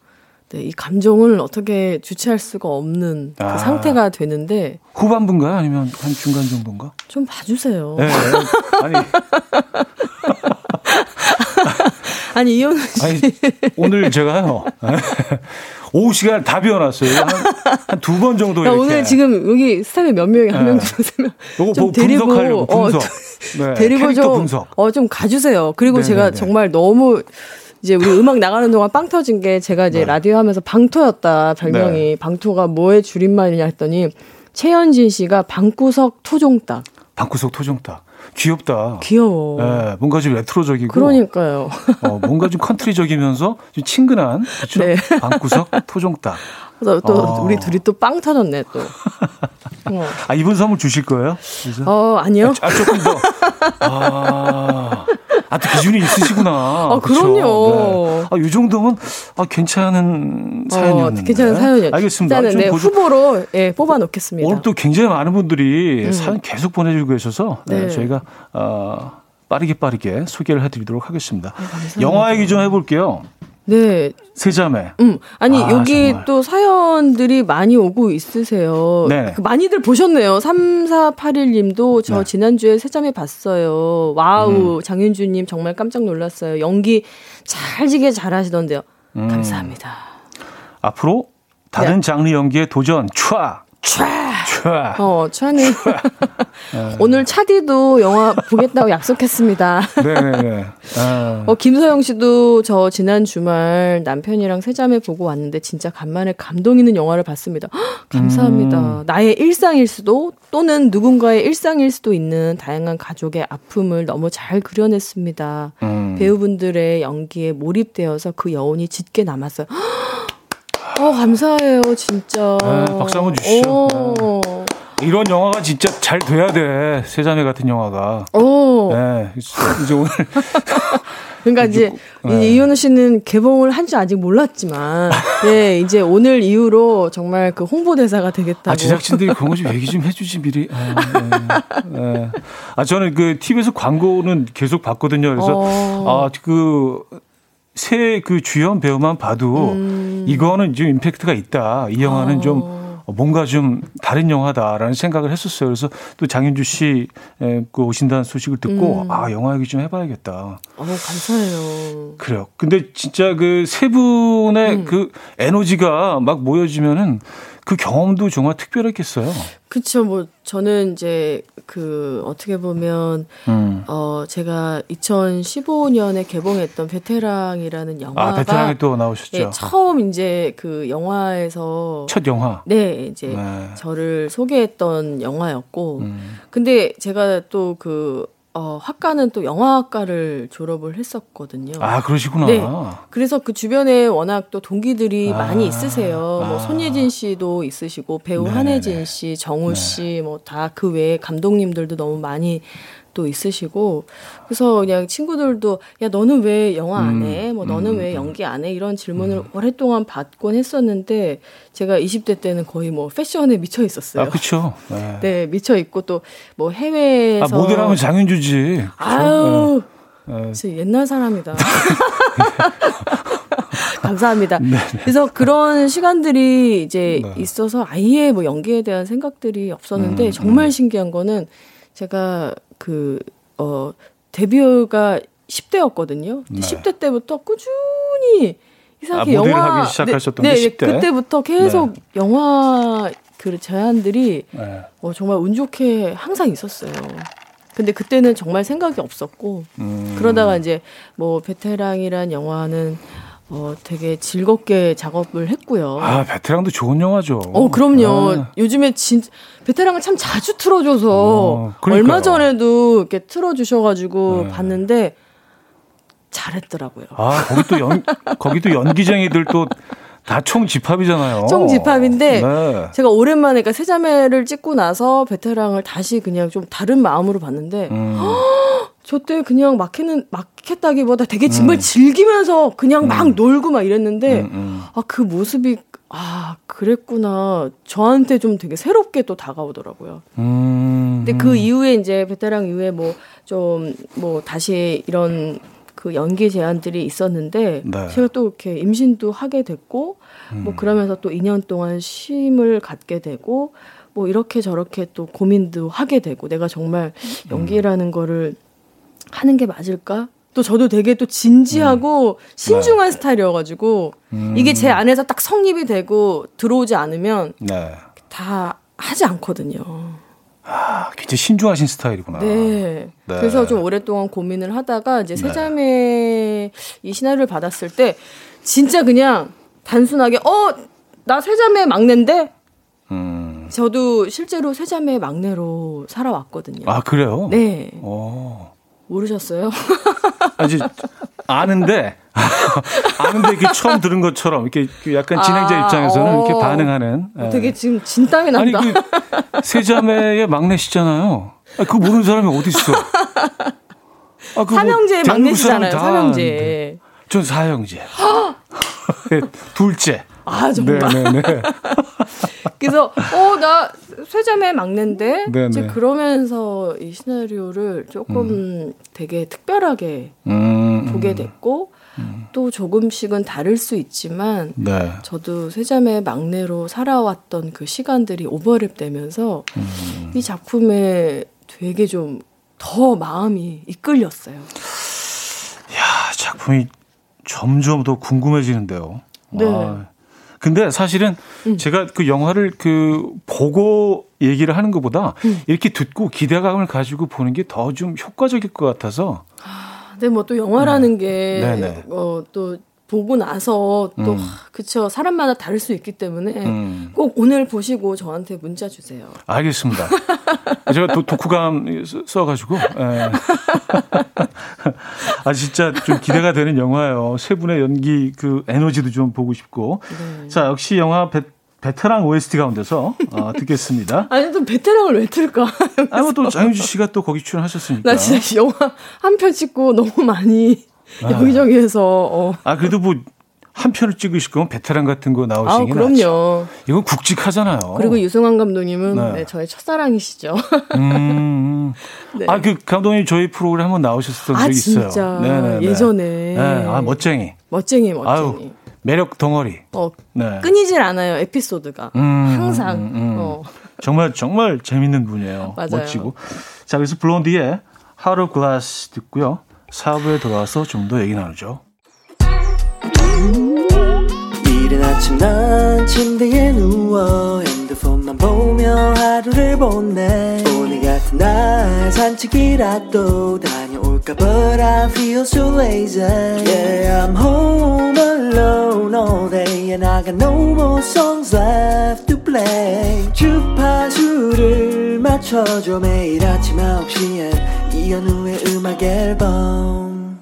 네, 이 감정을 어떻게 주체할 수가 없는 그 아. 그 상태가 되는데 후반부인가요? 아니면 한 중간 정도인가? 좀 봐주세요. 네, 아니 아니 이현우 씨 아니, 오늘 제가요 오후 시간 다 비워놨어요. 한 두 번 정도 이렇게. 오늘 지금 여기 스타일 몇 명이 한 명, 두세 명. 요거 좀 데리고, 분석하려고 어, 분석. 어, 네, 데리고 좀, 분석. 어, 좀 가주세요. 그리고 네네네. 제가 네, 네. 정말 너무 이제 우리 음악 나가는 동안 빵 터진 게 제가 이제 네. 라디오 하면서 방토였다 별명이 네. 방토가 뭐의 줄임말이냐 했더니 최현진 씨가 방구석 토종닭. 방구석 토종닭. 귀엽다. 귀여워. 네, 뭔가 좀 레트로적이고. 그러니까요. 어, 뭔가 좀 컨트리적이면서 좀 친근한 그렇죠? 네. 방구석 토종닭. 그래서 또 어. 우리 둘이 또 빵 터졌네 또. 어. 아 이분 선물 주실 거예요? 그래서? 어 아니요. 아 조금 더. 아. 아, 또 기준이 있으시구나. 아, 그럼요. 네. 아, 이 정도면 아, 괜찮은 사연이었는데. 어, 괜찮은 사연이었죠. 알겠습니다. 일단은 네, 보조... 후보로 예, 뽑아 놓겠습니다. 오늘 또 굉장히 많은 분들이 음. 사연 계속 보내주고 계셔서 네. 네, 저희가 어, 빠르게 빠르게 소개를 해드리도록 하겠습니다. 아, 영화 얘기 좀 해볼게요. 네. 세자매. 음. 아니, 아, 여기 정말. 또 사연들이 많이 오고 있으세요. 네. 그 많이들 보셨네요. 3481 님도 저 네. 지난주에 세자매 봤어요. 와우. 음. 장윤주 님 정말 깜짝 놀랐어요. 연기 찰지게 잘하시던데요. 음. 감사합니다. 앞으로 다른 네. 장르 연기에 도전, 촤! 촤! 차. 어, 차는 오늘 차디도 영화 보겠다고 약속했습니다. 네네네. 아. 어, 김서영 씨도 저 지난 주말 남편이랑 세자매 보고 왔는데 진짜 간만에 감동 있는 영화를 봤습니다. 헉, 감사합니다. 음. 나의 일상일 수도 또는 누군가의 일상일 수도 있는 다양한 가족의 아픔을 너무 잘 그려냈습니다. 음. 배우분들의 연기에 몰입되어서 그 여운이 짙게 남았어요. 어, 감사해요, 진짜. 네, 박수 한번 주시죠. 네. 이런 영화가 진짜 잘 돼야 돼. 세자매 같은 영화가. 오. 네, 이제 오늘. 그러니까 이제 네. 이현우 씨는 개봉을 한 줄 아직 몰랐지만, 네 이제 오늘 이후로 정말 그 홍보 대사가 되겠다고. 아 제작진들이 그런 거 좀 얘기 좀 해주지 미리. 아, 네. 네. 아 저는 그 TV에서 광고는 계속 봤거든요. 그래서 어. 아 그 새 그 주연 배우만 봐도 음. 이거는 좀 임팩트가 있다. 이 영화는 어. 좀 뭔가 좀 다른 영화다라는 생각을 했었어요. 그래서 또 장윤주 씨 그 오신다는 소식을 듣고 음. 아 영화 얘기 좀 해봐야겠다. 어 감사해요. 그래요. 근데 진짜 그 세 분의 음. 그 에너지가 막 모여지면은 그 경험도 정말 특별했겠어요. 그렇죠. 뭐 저는 이제 그 어떻게 보면 음. 어 제가 2015년에 개봉했던 베테랑이라는 영화가 아 베테랑이 또 나오셨죠. 네, 처음 이제 그 영화에서 첫 영화. 네, 이제 네. 저를 소개했던 영화였고, 음. 근데 제가 또그 어, 학과는 또 영화학과를 졸업을 했었거든요. 아, 그러시구나. 네. 그래서 그 주변에 워낙 또 동기들이 아, 많이 있으세요. 뭐 아. 뭐 손예진 씨도 있으시고 배우 네네네. 한혜진 씨, 정우 네. 씨, 뭐 다 그 외에 감독님들도 너무 많이 또 있으시고 그래서 그냥 친구들도 야 너는 왜 영화 안 해? 음, 뭐 너는 음, 왜 음. 연기 안 해? 이런 질문을 음. 오랫동안 받곤 했었는데 제가 20대 때는 거의 뭐 패션에 미쳐 있었어요. 아 그렇죠. 네. 네. 미쳐 있고 또 뭐 해외에서 아, 모델하면 장윤주지. 아유. 네. 진짜 옛날 사람이다. 감사합니다. 네네. 네. 그래서 그런 시간들이 이제 네. 있어서 아예 뭐 연기에 대한 생각들이 없었는데 음, 정말 음. 신기한 거는 제가 그, 어, 데뷔가 10대였거든요. 네. 10대 때부터 꾸준히 이상하게 아, 영화 시작하셨던 네, 게 10대? 그때부터 계속 네. 영화 그 제안들이 네. 어, 정말 운 좋게 항상 있었어요. 근데 그때는 정말 생각이 없었고 음. 그러다가 이제 뭐 베테랑이란 영화는 어, 되게 즐겁게 작업을 했고요. 아, 베테랑도 좋은 영화죠. 어, 그럼요. 아. 요즘에 진 베테랑을 참 자주 틀어줘서 어, 얼마 전에도 이렇게 틀어주셔가지고 네. 봤는데 잘했더라고요. 아, 거기 또 연, 거기도 연기쟁이들 또 다 총 집합이잖아요. 총 집합인데 네. 제가 오랜만에 그러니까 세자매를 찍고 나서 베테랑을 다시 그냥 좀 다른 마음으로 봤는데 음. 저 때 그냥 막히는 막혔다기보다 되게 정말 음. 즐기면서 그냥 막 음. 놀고 막 이랬는데 음, 음. 아그 모습이 아 그랬구나 저한테 좀 되게 새롭게 또 다가오더라고요. 음. 근데 그 이후에 이제 베테랑 이후에 뭐 좀뭐 뭐 다시 이런 그 연기 제안들이 있었는데 네. 제가 또 이렇게 임신도 하게 됐고 뭐 음. 그러면서 또 2년 동안 쉼을 갖게 되고 뭐 이렇게 저렇게 또 고민도 하게 되고 내가 정말 연기라는 거를 하는 게 맞을까? 또 저도 되게 또 진지하고 음. 신중한 네. 스타일이어가지고 음. 이게 제 안에서 딱 성립이 되고 들어오지 않으면 네. 다 하지 않거든요. 아, 굉장히 신중하신 스타일이구나. 네. 네. 그래서 좀 오랫동안 고민을 하다가 이제 네. 세자매 이 시나리오를 받았을 때 진짜 그냥 단순하게 어, 나 세자매 막내인데 음. 저도 실제로 세자매 막내로 살아왔거든요. 아, 그래요? 네. 오. 어. 모르셨어요? 아직 아는데 아는데 이렇게 처음 들은 것처럼 이렇게 약간 진행자 아, 입장에서는 어, 이렇게 반응하는. 어, 되게 예. 지금 진땀이 난다. 아니 그 세자매의 막내시잖아요. 아, 그거 모르는 사람이 어디 있어? 아, 삼형제의 막내시잖아요. 삼형제. 전 사형제. 둘째. 아 정말. 네네네. 그래서 어나 쇠자매 막내인데 네네. 이제 그러면서 이 시나리오를 조금 음. 되게 특별하게 음. 보게 됐고 음. 또 조금씩은 다를 수 있지만 네. 저도 세자매 막내로 살아왔던 그 시간들이 오버랩되면서 음. 이 작품에 되게 좀 더 마음이 이끌렸어요. 야 작품이 점점 더 궁금해지는데요. 네. 아, 근데 사실은 음. 제가 그 영화를 그 보고 얘기를 하는 것보다 음. 이렇게 듣고 기대감을 가지고 보는 게 더 좀 효과적일 것 같아서. 아, 네, 뭐 또 영화라는 네. 게, 어, 또 보고 나서 또 음. 그쵸 사람마다 다를 수 있기 때문에 음. 꼭 오늘 보시고 저한테 문자 주세요. 알겠습니다. 제가 도, 독후감 써가지고 예. 아 진짜 좀 기대가 되는 영화예요. 세 분의 연기 그 에너지도 좀 보고 싶고 네. 자 역시 영화 베, 베테랑 OST 가운데서 어, 듣겠습니다. 아니 또 베테랑을 왜 틀까? 아니 뭐또 장유주 씨가 또 거기 출연하셨으니까. 나 진짜 영화 한 편 찍고 너무 많이 아. 여기저기에서. 어. 아 그래도 뭐. 한 편을 찍으실 거면 베테랑 같은 거 나오시는 아, 게 그럼요. 낫죠. 이건 굵직하잖아요. 그리고 유승환 감독님은 네. 네, 저의 첫사랑이시죠. 음. 네. 아그 감독님 저희 프로그램 한번 나오셨던 아, 적이 있어요. 진짜. 네네네. 예전에. 네. 아 멋쟁이. 멋쟁이 멋쟁이. 아유, 매력 덩어리. 어, 네. 끊이질 않아요 에피소드가. 음, 항상. 음, 음. 어. 정말 정말 재밌는 분이에요. 맞아요. 멋지고. 자 그래서 블론디의 하루 글라스 듣고요. 사부에 돌아와서 좀 더 얘기 나누죠. 아침 난 침대에 누워 핸드폰만 보며 하루를 보내 오늘 같은 날 산책이라도 다 녀올까 But I feel so lazy Yeah I'm home alone all day And I got no more songs left to play 주파수를 맞춰줘 매일 아침 9시에 이현우의 음악 앨범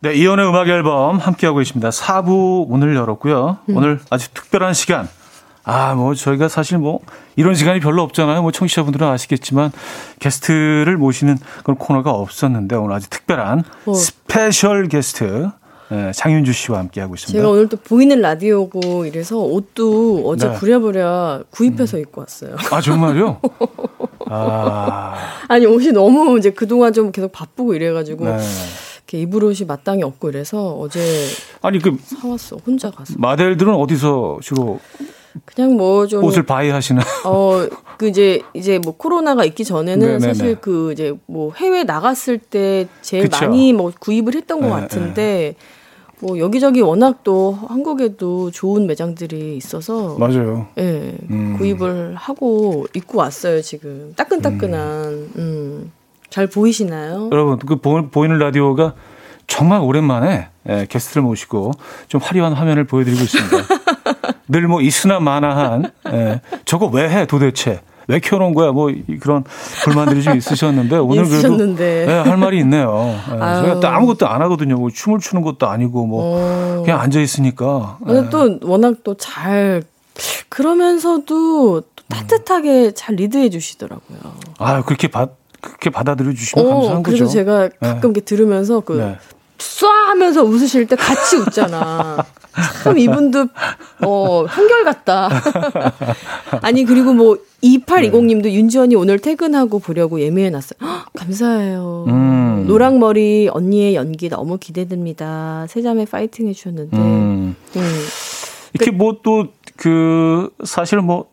네, 이현우의 음악 앨범 함께하고 계십니다. 4부 문을 열었고요. 음. 오늘 아주 특별한 시간. 아, 뭐, 저희가 사실 뭐, 이런 시간이 별로 없잖아요. 뭐, 청취자분들은 아시겠지만, 게스트를 모시는 그런 코너가 없었는데, 오늘 아주 특별한 어. special 게스트, 네, 장윤주 씨와 함께하고 있습니다. 제가 오늘 또 보이는 라디오고 이래서 옷도 어제 네. 부랴부랴 구입해서 음. 입고 왔어요. 아, 정말요? 아. 아니, 옷이 너무 이제 그동안 좀 계속 바쁘고 이래가지고. 네. 입을 옷이 마땅히 없고 이래서 어제 아니 그 사왔어 혼자 가서 마델들은 어디서 주로 그냥 뭐 좀 옷을 바이하시나? 어 그 이제 이제 뭐 코로나가 있기 전에는 네네네. 사실 그 이제 뭐 해외 나갔을 때 제일 그쵸. 많이 뭐 구입을 했던 것 네, 같은데 네. 뭐 여기저기 워낙 또 한국에도 좋은 매장들이 있어서 맞아요. 예, 네, 음. 구입을 하고 입고 왔어요 지금 따끈따끈한. 음. 음. 잘 보이시나요? 여러분, 그 보, 이는 라디오가 정말 오랜만에 예, 게스트를 모시고 좀 화려한 화면을 보여드리고 있습니다. 늘 뭐 있으나 마나한 예, 저거 왜 해 도대체? 왜 켜놓은 거야? 뭐 그런 불만들이 좀 있으셨는데 오늘 그래도 예, 할 말이 있네요. 예, 저희가 또 아무것도 안 하거든요. 뭐 춤을 추는 것도 아니고 뭐 오. 그냥 앉아 있으니까. 예. 또 워낙 또 잘 그러면서도 또 따뜻하게 음. 잘 리드해 주시더라고요. 아 그렇게 받 그렇게 받아들여 주시면 어, 감사한 그래서 거죠. 그래서 제가 네. 가끔 네. 이렇게 들으면서 그 네. 쏴 하면서 웃으실 때 같이 웃잖아. 참 이분도 어 한결같다. 아니 그리고 뭐 2820님도 네. 윤지원이 오늘 퇴근하고 보려고 예매해 놨어요. 감사해요. 음. 노랑머리 언니의 연기 너무 기대됩니다. 세자매 파이팅 해주셨는데. 음. 음. 이렇게 그, 뭐또 그 사실 뭐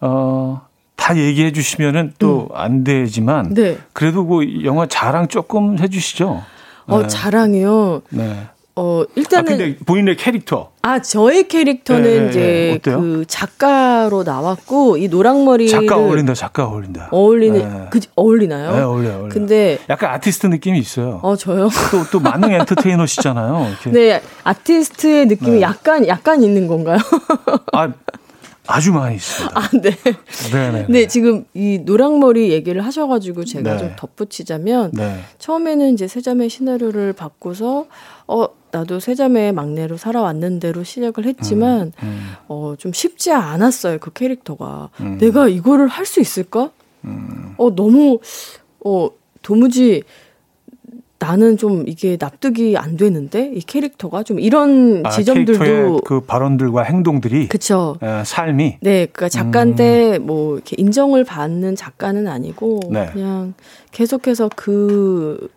어. 다 얘기해 주시면은 또안 음. 되지만 네. 그래도 그 영화 자랑 조금 해 주시죠. 어, 네. 자랑이요. 네. 어, 일단은. 아, 근데 본인의 캐릭터. 아, 저의 캐릭터는 네, 이제 어때요? 그 작가로 나왔고, 이 노랑머리. 작가 어울린다, 작가 어울린다. 어울리는, 네. 그, 어울리나요? 네, 어울려요, 어울려. 근데. 약간 아티스트 느낌이 있어요. 어, 저요? 또, 또 만능 엔터테이너시잖아요. 이렇게. 네, 아티스트의 느낌이 네. 약간, 약간 있는 건가요? 아, 아주 많이 있습니다. 아, 네. 네네. 네, 지금 이 노랑머리 얘기를 하셔가지고 제가 네. 좀 덧붙이자면 네. 처음에는 이제 세자매 시나리오를 바꾸서 어 나도 세자매 막내로 살아왔는 대로 시작을 했지만 음, 음. 어좀 쉽지 않았어요 그 캐릭터가 음. 내가 이거를 할 수 있을까? 음. 어 너무 어 도무지 나는 좀 이게 납득이 안 되는데 이 캐릭터가 좀 이런 아, 지점들도 그 발언들과 행동들이 그쵸 어, 삶이 네 그러니까 작가인데 음. 뭐 이렇게 인정을 받는 작가는 아니고 네. 그냥 계속해서 그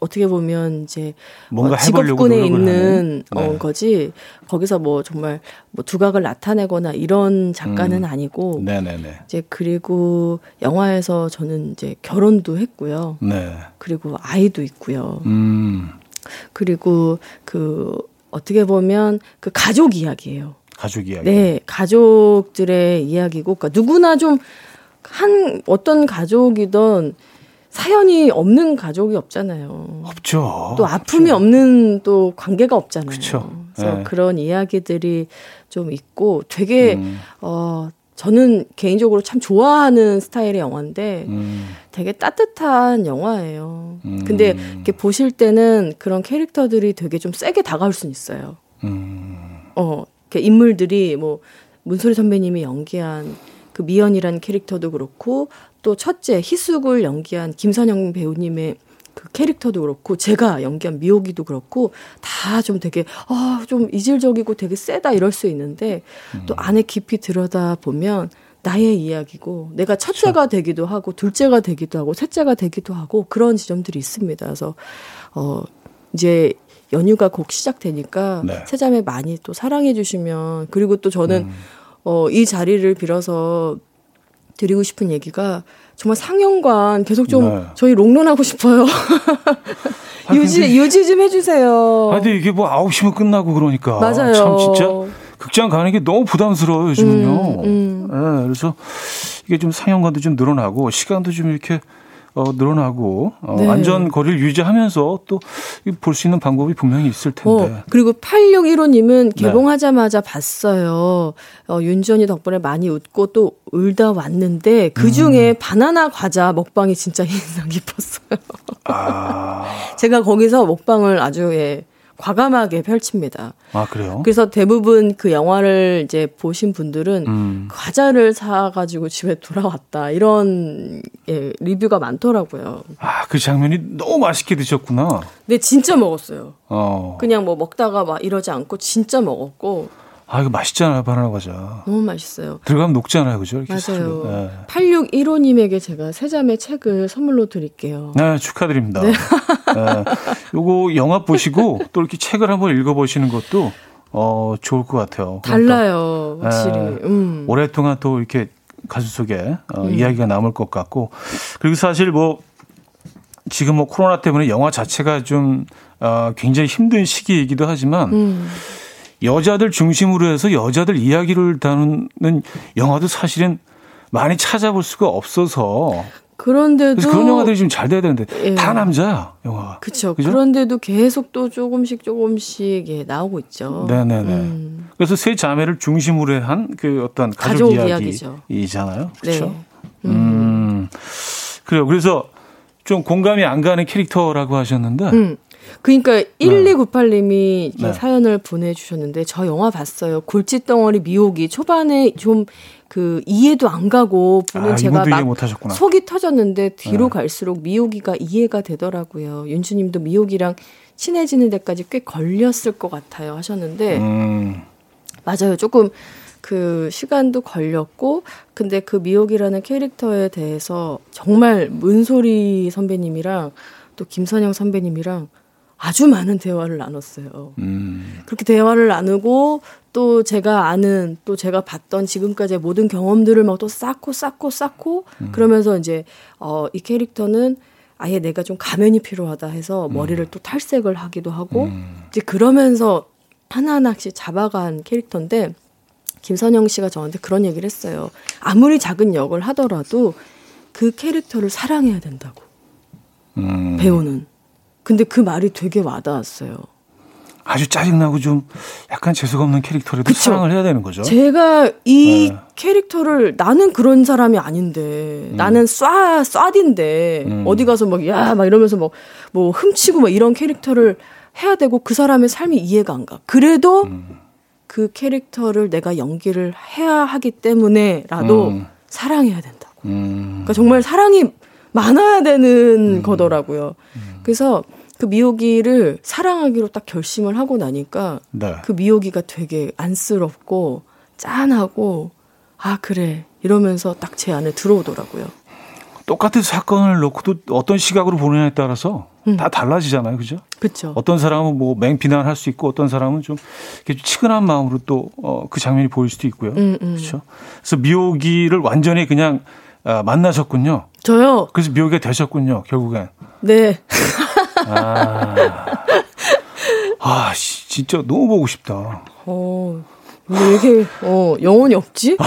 어떻게 보면 이제 뭔가 어, 직업군에 있는 어, 네. 거지 거기서 뭐 정말 뭐 두각을 나타내거나 이런 작가는 음. 아니고 네네네. 이제 그리고 영화에서 저는 이제 결혼도 했고요. 네. 그리고 아이도 있고요. 음. 그리고 그 어떻게 보면 그 가족 이야기예요. 가족 이야기. 네, 가족들의 이야기고 그러니까 누구나 좀 한 어떤 가족이든 사연이 없는 가족이 없잖아요. 없죠. 또 아픔이 없죠. 없는 또 관계가 없잖아요. 그쵸. 그래서 네. 그런 이야기들이 좀 있고 되게 음. 어 저는 개인적으로 참 좋아하는 스타일의 영화인데 음. 되게 따뜻한 영화예요. 음. 근데 이렇게 보실 때는 그런 캐릭터들이 되게 좀 세게 다가올 수는 있어요. 음. 어, 인물들이 뭐 문소리 선배님이 연기한 그 미연이라는 캐릭터도 그렇고 또 첫째 희숙을 연기한 김선영 배우님의 그 캐릭터도 그렇고 제가 연기한 미호기도 그렇고 다 좀 되게 아 좀 이질적이고 되게 세다 이럴 수 있는데 음. 또 안에 깊이 들여다 보면 나의 이야기고 내가 첫째가 그렇죠. 되기도 하고 둘째가 되기도 하고 셋째가 되기도 하고 그런 지점들이 있습니다. 그래서 어 이제 연휴가 곧 시작되니까 네. 세자매 많이 또 사랑해 주시면 그리고 또 저는 음. 어이 자리를 빌어서 드리고 싶은 얘기가 정말 상영관 계속 좀 네. 저희 롱런하고 싶어요. 아, 유지 유지 좀 해주세요. 아 근데 이게 뭐 9시면 끝나고 그러니까 맞아요. 참 진짜 극장 가는 게 너무 부담스러워요, 요즘은요. 음, 음. 네, 그래서 이게 좀 상영관도 좀 늘어나고 시간도 좀 이렇게 어, 늘어나고 어, 네. 안전 거리를 유지하면서 또 볼 수 있는 방법이 분명히 있을 텐데. 어, 그리고 8615님은 개봉하자마자 네. 봤어요. 어, 윤지이 덕분에 많이 웃고 또 울다 왔는데 그 중에 음. 바나나 과자 먹방이 진짜 인상 깊었어요. 아. 제가 거기서 먹방을 아주 예, 과감하게 펼칩니다. 아, 그래요? 그래서 대부분 그 영화를 이제 보신 분들은 음. 과자를 사가지고 집에 돌아왔다. 이런 예, 리뷰가 많더라고요. 아, 그 장면이 너무 맛있게 드셨구나. 네, 진짜 먹었어요. 어. 그냥 뭐 먹다가 막 이러지 않고 진짜 먹었고. 아, 이거 맛있잖아요, 바나나 과자. 너무 맛있어요. 들어가면 녹잖아요, 그죠? 맞아요. 네. 8615님에게 제가 세자매 책을 선물로 드릴게요. 네, 축하드립니다. 네. 네. 요거 영화 보시고 또 이렇게 책을 한번 읽어보시는 것도 어, 좋을 것 같아요. 달라요, 확실히. 네. 음. 오랫동안 또 이렇게 가슴 속에 어, 음. 이야기가 남을 것 같고. 그리고 사실 뭐 지금 뭐 코로나 때문에 영화 자체가 좀 어, 굉장히 힘든 시기이기도 하지만 음. 여자들 중심으로 해서 여자들 이야기를 다루는 영화도 사실은 많이 찾아볼 수가 없어서 그런데도 그런 영화들이 좀 잘 돼야 되는데 예. 다 남자야 영화. 그렇죠. 그런데도 계속 또 조금씩 조금씩 예, 나오고 있죠. 네네네. 음. 그래서 세 자매를 중심으로 한 그 어떤 가족, 가족 이야기잖아요. 그렇죠. 네. 음. 음. 그래요. 그래서 좀 공감이 안 가는 캐릭터라고 하셨는데 음. 그러니까 1298님이 네. 사연을 보내주셨는데 저 영화 봤어요. 골칫덩어리 미혹이 초반에 좀 그 이해도 안 가고 보는 아, 제가 막 속이 터졌는데 뒤로 네. 갈수록 미혹이가 이해가 되더라고요. 윤주님도 미혹이랑 친해지는 데까지 꽤 걸렸을 것 같아요 하셨는데 음. 맞아요. 조금 그 시간도 걸렸고 근데 그 미혹이라는 캐릭터에 대해서 정말 문소리 선배님이랑 또 김선영 선배님이랑 아주 많은 대화를 나눴어요. 음. 그렇게 대화를 나누고 또 제가 아는 또 제가 봤던 지금까지의 모든 경험들을 막 또 쌓고 쌓고 쌓고 음. 그러면서 이제 어 이 캐릭터는 아예 내가 좀 가면이 필요하다 해서 음. 머리를 또 탈색을 하기도 하고 음. 이제 그러면서 하나하나씩 잡아간 캐릭터인데 김선영 씨가 저한테 그런 얘기를 했어요. 아무리 작은 역을 하더라도 그 캐릭터를 사랑해야 된다고. 음. 배우는. 근데 그 말이 되게 와닿았어요. 아주 짜증나고 좀 약간 재수없는 캐릭터라도 그쵸? 사랑을 해야 되는 거죠. 제가 이 네. 캐릭터를 나는 그런 사람이 아닌데 음. 나는 쏴 쏴딘데 음. 어디 가서 막 야막 이러면서 뭐뭐 훔치고 막 이런 캐릭터를 해야 되고 그 사람의 삶이 이해가 안 가. 그래도 음. 그 캐릭터를 내가 연기를 해야 하기 때문에라도 음. 사랑해야 된다고. 음. 그러니까 정말 사랑이 많아야 되는 음. 거더라고요. 그래서 그 미호기를 사랑하기로 딱 결심을 하고 나니까 네. 그 미호기가 되게 안쓰럽고 짠하고 아 그래 이러면서 딱 제 안에 들어오더라고요. 똑같은 사건을 놓고도 어떤 시각으로 보느냐에 따라서 음. 다 달라지잖아요, 그죠? 그렇죠. 어떤 사람은 뭐 맹비난할 수 있고 어떤 사람은 좀 이렇게 치근한 마음으로 또그 어, 장면이 보일 수도 있고요, 음, 음. 그렇죠? 그래서 미호기를 완전히 그냥 아, 만나셨군요. 저요. 그래서 미호기가 되셨군요, 결국엔. 네. 아, 아 진짜 너무 보고 싶다. 어, 왜 이렇게, 어, 영혼이 없지?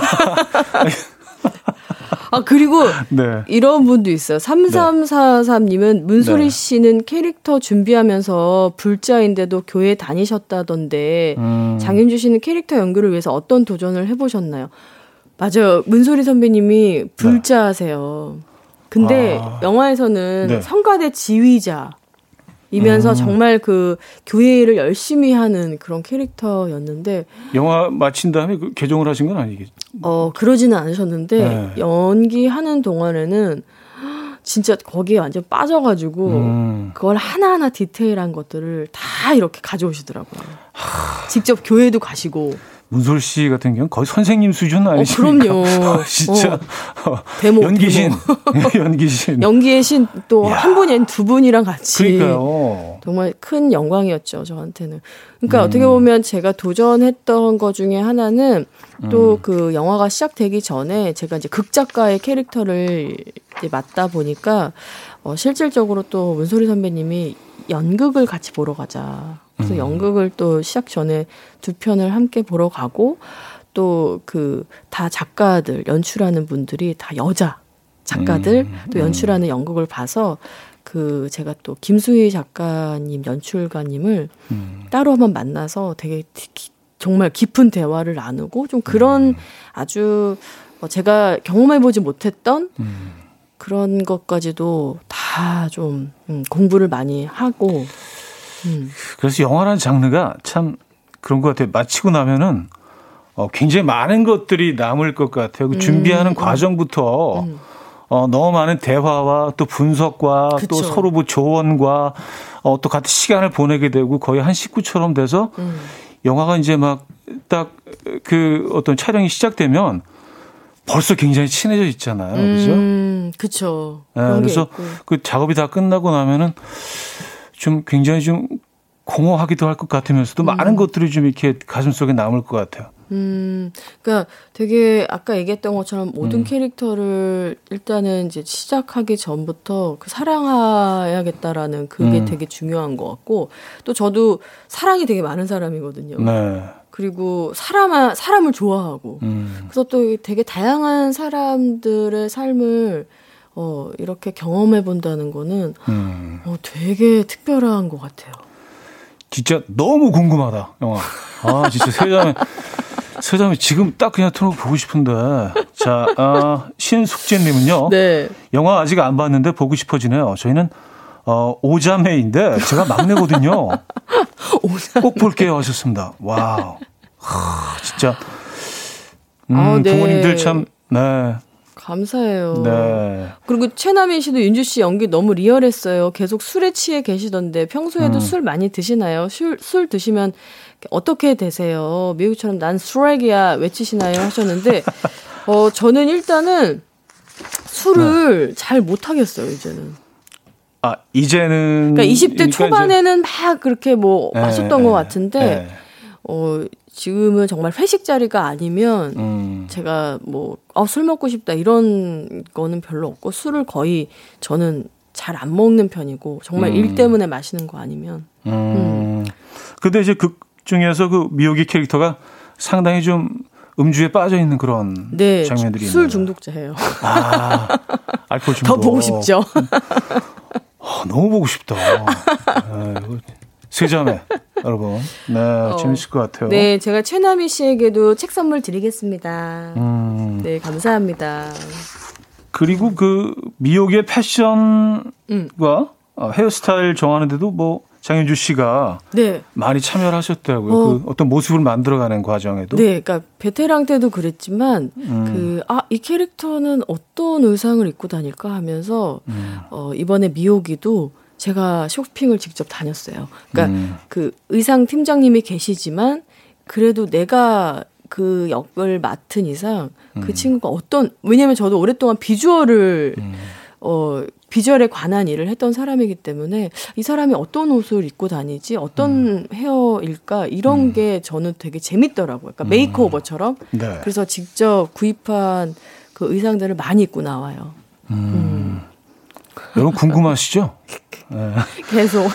아, 그리고 네. 이런 분도 있어요. 3343님은 문소리 네. 씨는 캐릭터 준비하면서 불자인데도 교회 다니셨다던데 음. 장윤주 씨는 캐릭터 연구를 위해서 어떤 도전을 해보셨나요? 맞아요. 문소리 선배님이 불자세요. 근데 아. 영화에서는 네. 성가대 지휘자 이면서 음. 정말 그 교회를 열심히 하는 그런 캐릭터였는데 영화 마친 다음에 그 개종을 하신 건 아니겠죠? 어 그러지는 않으셨는데 네. 연기하는 동안에는 진짜 거기에 완전 빠져가지고 음. 그걸 하나하나 디테일한 것들을 다 이렇게 가져오시더라고요. 하... 직접 교회도 가시고 문솔 씨 같은 경우는 거의 선생님 수준 어, 아니십니까? 어, 그럼요. 진짜 어. 대목, 연기신, 연기신. 연기의 신 또 한 분이 아닌 두 분이랑 같이. 그러니까요. 정말 큰 영광이었죠 저한테는. 그러니까 음. 어떻게 보면 제가 도전했던 것 중에 하나는 또그 음. 영화가 시작되기 전에 제가 이제 극작가의 캐릭터를 이제 맡다 보니까 어, 실질적으로 또 문소리 선배님이 연극을 같이 보러 가자. 그래서 음. 연극을 또 시작 전에 두 편을 함께 보러 가고 또 그 다 작가들 연출하는 분들이 다 여자 작가들 음. 또 연출하는 연극을 봐서 그 제가 또 김수희 작가님 연출가님을 음. 따로 한번 만나서 되게 정말 깊은 대화를 나누고 좀 그런 음. 아주 뭐 제가 경험해보지 못했던 음. 그런 것까지도 다좀 음, 공부를 많이 하고. 음. 그래서 영화라는 장르가 참 그런 것 같아요. 마치고 나면은 어, 굉장히 많은 것들이 남을 것 같아요. 그 준비하는 음, 음. 과정부터 어, 너무 많은 대화와 또 분석과 그쵸. 또 서로 뭐 조언과 어, 또 같은 시간을 보내게 되고 거의 한 식구처럼 돼서 음. 영화가 이제 막 딱 그 어떤 촬영이 시작되면 벌써 굉장히 친해져 있잖아요. 그죠? 음, 그쵸. 네, 그래서 그 작업이 다 끝나고 나면은 좀 굉장히 좀 공허하기도 할 것 같으면서도 음. 많은 것들이 좀 이렇게 가슴 속에 남을 것 같아요. 음, 그러니까 되게 아까 얘기했던 것처럼 모든 음. 캐릭터를 일단은 이제 시작하기 전부터 그 사랑해야겠다라는 그게 음. 되게 중요한 것 같고 또 저도 사랑이 되게 많은 사람이거든요. 네. 그리고 사람 사람을 좋아하고 음. 그래서 또 되게 다양한 사람들의 삶을 어 이렇게 경험해 본다는 거는 음. 어 되게 특별한 것 같아요. 진짜 너무 궁금하다 영화. 아 진짜 세자매 세자매 지금 딱 그냥 틀어놓고 보고 싶은데 자 아, 신숙재님은요. 네. 영화 아직 안 봤는데 보고 싶어지네요. 저희는 어, 오자매인데 제가 막내거든요. 꼭 볼게요 하셨습니다. 와우. 하, 진짜. 음, 아, 네. 부모님들 참, 네. 감사해요. 네. 그리고 최남인 씨도 윤주 씨 연기 너무 리얼했어요. 계속 술에 취해 계시던데 평소에도 음. 술 많이 드시나요? 술, 술 드시면 어떻게 되세요? 미국처럼 난 쓰레기야 외치시나요? 하셨는데 어 저는 일단은 술을 네. 잘 못하겠어요 이제는. 아 이제는 그러니까 20대 초반에는 막 그렇게 뭐 네, 마셨던 네, 것 같은데 네. 어 지금은 정말 회식 자리가 아니면 음. 제가 뭐 어, 술 먹고 싶다 이런 거는 별로 없고 술을 거의 저는 잘 안 먹는 편이고 정말 음. 일 때문에 마시는 거 아니면. 음. 음. 근데 이제 극 중에서 그 미호기 캐릭터가 상당히 좀 음주에 빠져 있는 그런 네, 장면들이 술 중독자예요. 아, 알코올 중독. 더 보고 싶죠. 어, 너무 보고 싶다. 아, 세자매 여러분. 네, 어, 재밌을 것 같아요. 네, 제가 최남희 씨에게도 책 선물 드리겠습니다. 음. 네, 감사합니다. 그리고 그 미역의 패션과 음. 어, 헤어스타일 정하는데도 뭐 장윤주 씨가 네. 많이 참여를 하셨더라고요. 어. 그 어떤 모습을 만들어가는 과정에도. 네, 그러니까 베테랑 때도 그랬지만 음. 그아 이 캐릭터는 어떤 의상을 입고 다닐까 하면서 음. 어 이번에 미호기도 제가 쇼핑을 직접 다녔어요. 그러니까 음. 그 의상 팀장님이 계시지만 그래도 내가 그 역을 맡은 이상 그 음. 친구가 어떤 왜냐면 저도 오랫동안 비주얼을 음. 어 비주얼에 관한 일을 했던 사람이기 때문에 이 사람이 어떤 옷을 입고 다니지 어떤 음. 헤어일까 이런 음. 게 저는 되게 재밌더라고요. 그러니까 메이크오버처럼. 네. 그래서 직접 구입한 그 의상들을 많이 입고 나와요. 음. 여러분 궁금하시죠? 네. 계속.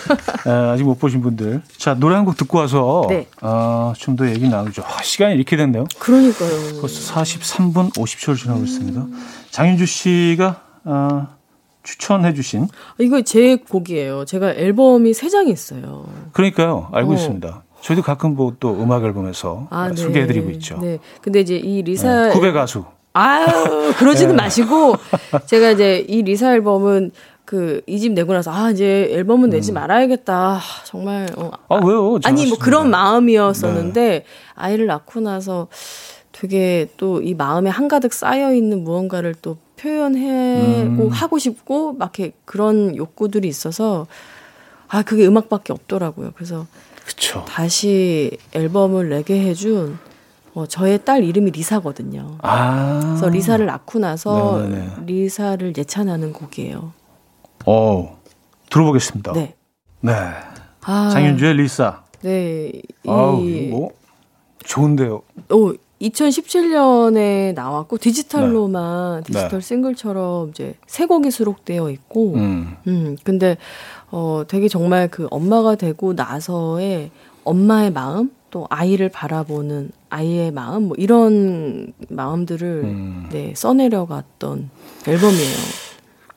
네, 아직 못 보신 분들. 자, 노래 한 곡 듣고 와서 네. 어, 좀더 얘기 나누죠. 아, 시간이 이렇게 됐네요. 그러니까요. 벌써 43분 50초를 지나고 있습니다. 장윤주 씨가 어, 추천해 주신 이거 제 곡이에요. 제가 앨범이 세 장이 있어요. 그러니까요. 알고 어. 있습니다. 저희도 가끔 뭐 또 음악 앨범에서 아, 네. 소개해 드리고 있죠. 네. 근데 이제 이 리사 네. 후배 가수. 아유 그러지는 네. 마시고 제가 이제 이 리사 앨범은 그 이 집 내고 나서 아 이제 앨범은 내지 음. 말아야겠다 정말 어, 아 왜요? 아니 뭐 그런 마음이었었는데 네. 아이를 낳고 나서 되게 또 이 마음에 한가득 쌓여 있는 무언가를 또 표현하고 음. 하고 싶고 막 이렇게 그런 욕구들이 있어서 아 그게 음악밖에 없더라고요. 그래서 그쵸. 다시 앨범을 내게 해준 어, 저의 딸 이름이 리사거든요. 아. 그래서 리사를 낳고 나서 네네네. 리사를 예찬하는 곡이에요. 어, 들어보겠습니다. 네. 네. 아, 장윤주의 리사. 네. 이, 아우, 뭐 좋은데요. 오, 2017년에 나왔고 디지털로만 네. 디지털 네. 싱글처럼 이제 세 곡이 수록되어 있고 음. 음 근데 어 되게 정말 그 엄마가 되고 나서의 엄마의 마음 또 아이를 바라보는 아이의 마음 뭐 이런 마음들을 음. 네 써내려 갔던 앨범이에요.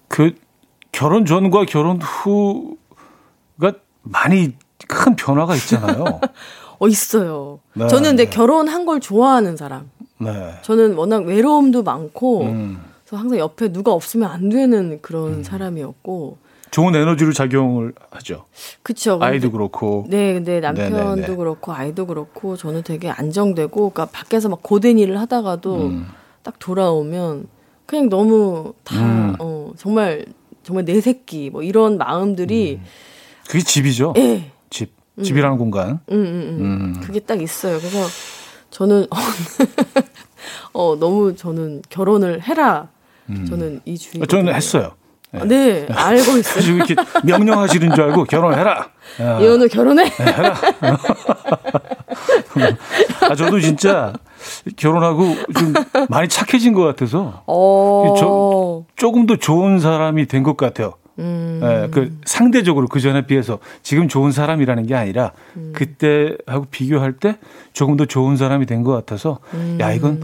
그 결혼 전과 결혼 후가 많이 큰 변화가 있잖아요. 어 있어요. 네. 저는 근데 결혼한 걸 좋아하는 사람. 네. 저는 워낙 외로움도 많고 음. 그래서 항상 옆에 누가 없으면 안 되는 그런 음. 사람이었고 좋은 에너지로 작용을 하죠. 그렇죠. 아이도 그렇고. 네, 근데 남편도 네네네. 네, 네. 그렇고 아이도 그렇고 저는 되게 안정되고 그러니까 밖에서 막 고된 일을 하다가도 음. 딱 돌아오면 그냥 너무 다 음. 어, 정말 정말 내 새끼 뭐 이런 마음들이 음. 그게 집이죠. 네. 집. 음. 집이라는 공간. 음, 음, 음. 그게 딱 있어요. 그래서 저는 어 너무 저는 결혼을 해라. 저는 이 주의. 저는 했어요. 네, 네 알고 있어요. 지금 이렇게 명령하시는 줄 알고 결혼해라. 이혼우 결혼해. 네, 해라. 아, 저도 진짜 결혼하고 좀 많이 착해진 것 같아서 어... 저, 조금 더 좋은 사람이 된 것 같아요. 음... 네, 그 상대적으로 그 전에 비해서 지금 좋은 사람이라는 게 아니라 음... 그때하고 비교할 때 조금 더 좋은 사람이 된 것 같아서 음... 야 이건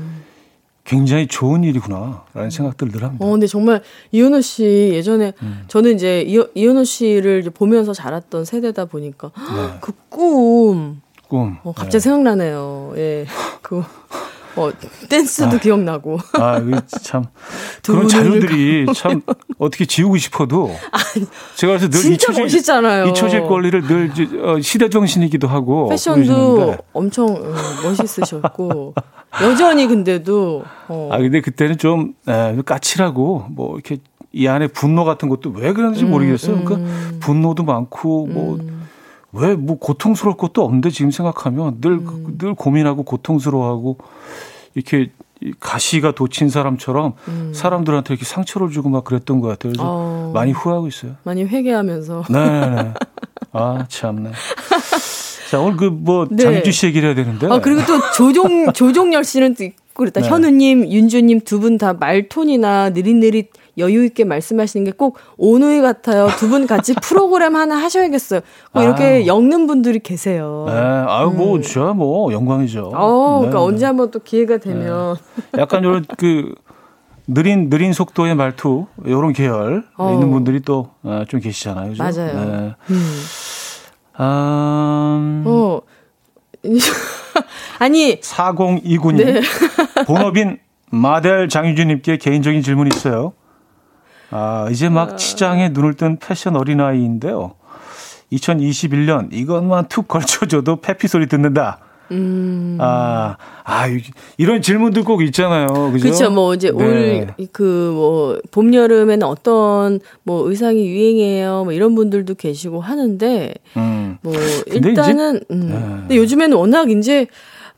굉장히 좋은 일이구나라는 생각들 늘 합니다. 어, 근데 정말 이현우 씨 예전에 음. 저는 이제 이, 이현우 씨를 보면서 자랐던 세대다 보니까 네. 그 꿈. 꿈. 어, 갑자기 네. 생각나네요. 예. 그 어, 댄스도 아, 기억나고. 아, 참. 그런 자료들이 참 어떻게 지우고 싶어도. 아니, 제가 그래서 늘 잊혀질, 멋있잖아요. 잊혀질 권리를 늘 어, 시대 정신이기도 하고. 패션도 엄청 어, 멋있으셨고. 여전히 근데도. 어. 아, 근데 그때는 좀 에, 까칠하고 뭐 이렇게 이 안에 분노 같은 것도 왜 그런지 음, 모르겠어요. 그러니까 음. 분노도 많고 뭐. 음. 왜 뭐 고통스러울 것도 없는데 지금 생각하면 늘늘 음. 늘 고민하고 고통스러워하고 이렇게 가시가 돋친 사람처럼 음. 사람들한테 이렇게 상처를 주고 막 그랬던 것 같아요. 그래서 어. 많이 후회하고 있어요. 많이 회개하면서. 네. 아 참네. 자 오늘 그뭐 네. 장주 씨 얘기를 해야 되는데. 아 그리고 또 조종 조종열 씨는 그랬다. 네. 현우님, 윤주님 두 분 다 말톤이나 느릿느릿 여유 있게 말씀하시는 게 꼭 오누이 같아요. 두 분 같이 프로그램 하나 하셔야겠어요. 뭐 이렇게 아. 엮는 분들이 계세요. 네, 아유 뭐 음. 진짜 뭐 영광이죠. 어, 그러니까 네. 언제 한번 또 기회가 되면 네. 약간 이런 그 느린 느린 속도의 말투 이런 계열 어. 있는 분들이 또좀 어, 계시잖아요. 그죠? 맞아요. 네. 음. 음... 어. 아니 4029님 네. 본업인 마델 장유진님께 개인적인 질문이 있어요. 아, 이제 막 아. 시장에 눈을 뜬 패션 어린아이인데요. 2021년 이것만 툭 걸쳐줘도 페피 소리 듣는다. 음. 아, 아, 이런 질문들 꼭 있잖아요. 그죠? 그렇죠. 뭐 이제 네. 올 그 뭐 봄 여름에는 어떤 뭐 의상이 유행이에요. 뭐 이런 분들도 계시고 하는데 음. 뭐 일단은 이제, 음. 네. 근데 요즘에는 워낙 이제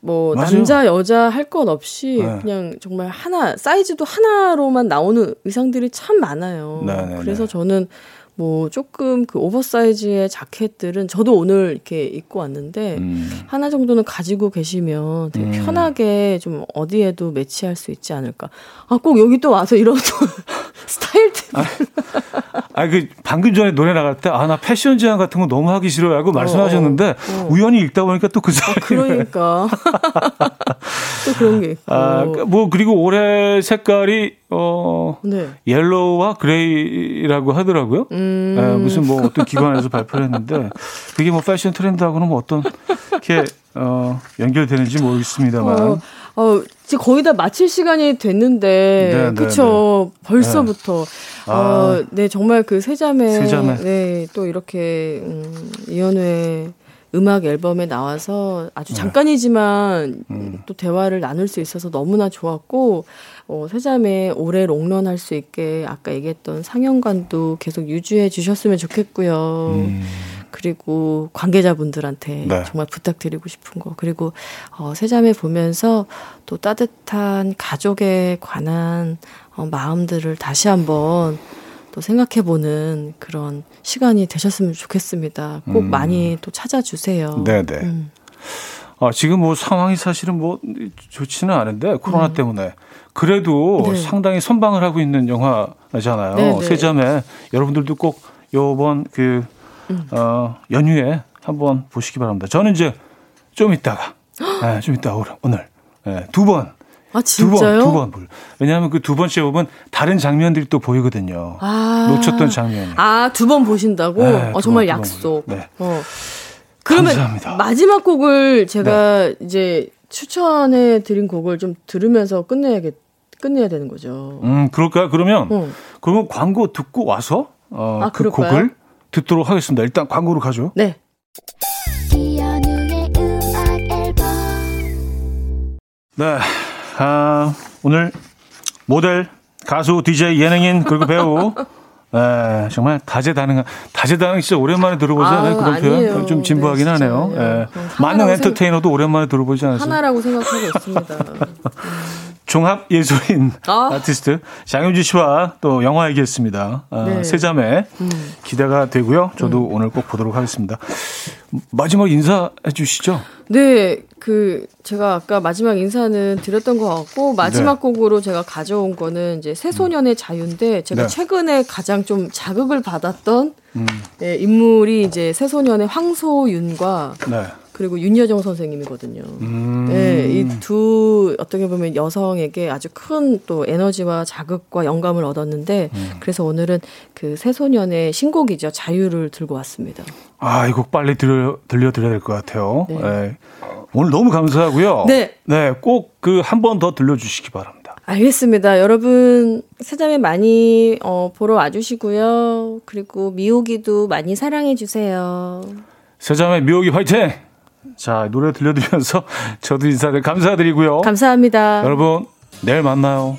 뭐 맞아요. 남자 여자 할 것 없이 네. 그냥 정말 하나 사이즈도 하나로만 나오는 의상들이 참 많아요. 네네네. 네, 그래서 네. 저는 뭐 조금 그 oversize의 자켓들은 저도 오늘 이렇게 입고 왔는데 음. 하나 정도는 가지고 계시면 되게 음. 편하게 좀 어디에도 매치할 수 있지 않을까. 아, 꼭 여기 또 와서 이런 스타일 아, 아, 그 방금 전에 노래 나갈 때 아, 나 패션 제안 같은 거 너무 하기 싫어하고 말씀하셨는데 어, 어. 우연히 읽다 보니까 또 그 사람. 아, 그러니까. 또 그런 게 있고. 아, 뭐 그리고 올해 색깔이 어, 네. yellow와 gray라고 하더라고요. 음. 네, 무슨 뭐 어떤 기관에서 발표를 했는데 그게 뭐 패션 트렌드하고는 뭐 어떤 게 어, 연결되는지 모르겠습니다만. 어, 어, 지금 거의 다 마칠 시간이 됐는데, 네, 네 그쵸. 네, 벌써부터. 네. 어, 네, 정말 그 세자매. 세자매. 네, 또 이렇게, 음, 이현우의 음악 앨범에 나와서 아주 네. 잠깐이지만 음. 또 대화를 나눌 수 있어서 너무나 좋았고, 어, 세자매 오래 롱런 할 수 있게 아까 얘기했던 상영관도 계속 유지해 주셨으면 좋겠고요. 음. 그리고 관계자분들한테 네. 정말 부탁드리고 싶은 거. 그리고 어, 세자매 보면서 또 따뜻한 가족에 관한 어, 마음들을 다시 한번 또 생각해보는 그런 시간이 되셨으면 좋겠습니다. 꼭 음. 많이 또 찾아주세요. 네네. 음. 아, 지금 뭐 상황이 사실은 뭐 좋지는 않은데 코로나 네. 때문에 그래도 네. 상당히 선방을 하고 있는 영화잖아요. 세자매 여러분들도 꼭 요번 그 음. 어, 연휴에 한번 보시기 바랍니다. 저는 이제 좀 있다가 네, 좀 있다 오늘 네, 두 번. 아, 진짜요? 두 번, 두 번. 왜냐하면 그 두 번째 보면 다른 장면들이 또 보이거든요. 아. 놓쳤던 장면이. 아, 두 번 보신다고? 네, 어, 정말 번, 약속. 네. 어. 그러면 감사합니다. 마지막 곡을 제가 네. 이제 추천해 드린 곡을 좀 들으면서 끝내야겠, 끝내야 되는 거죠. 음, 그럴까요? 그러면, 어. 그러면 광고 듣고 와서, 어, 아, 그 그럴까요? 곡을 듣도록 하겠습니다. 일단 광고로 가죠. 네. 네. 아, 오늘 모델, 가수, DJ, 예능인, 그리고 배우, 네, 정말 다재다능한 다재다능 진짜 오랜만에 들어보지 않아요? 그런 아니에요. 표현 좀 진부하긴 네, 하네요. 예. 많은 엔터테이너도 오랜만에 들어보지 않았어요? 하나라고 생각하고 있습니다. 종합 예술인 아. 티스트 장윤주 씨와 또 영화 얘기했습니다. 아, 네. 세자매 음. 기대가 되고요. 저도 음. 오늘 꼭 보도록 하겠습니다. 마지막 인사해 주시죠. 네, 그 제가 아까 마지막 인사는 드렸던 것 같고 마지막 네. 곡으로 제가 가져온 거는 이제 새소년의 자유인데 제가 네. 최근에 가장 좀 자극을 받았던 음. 네, 인물이 이제 새소년의 황소윤과 네. 그리고 윤여정 선생님이거든요. 음. 네, 이두 어떻게 보면 여성에게 아주 큰 또 에너지와 자극과 영감을 얻었는데 음. 그래서 오늘은 그 새소년의 신곡이죠 자유를 들고 왔습니다. 아, 이 곡 빨리 들려 들려 드려야 될 것 같아요. 네. 네. 오늘 너무 감사하고요. 네. 네, 꼭 그 한 번 더 들려주시기 바랍니다. 알겠습니다. 여러분, 세자매 많이 어, 보러 와주시고요. 그리고 미호기도 많이 사랑해주세요. 세자매 미호기 화이팅! 자, 노래 들려드리면서 저도 인사를 감사드리고요. 감사합니다. 여러분, 내일 만나요.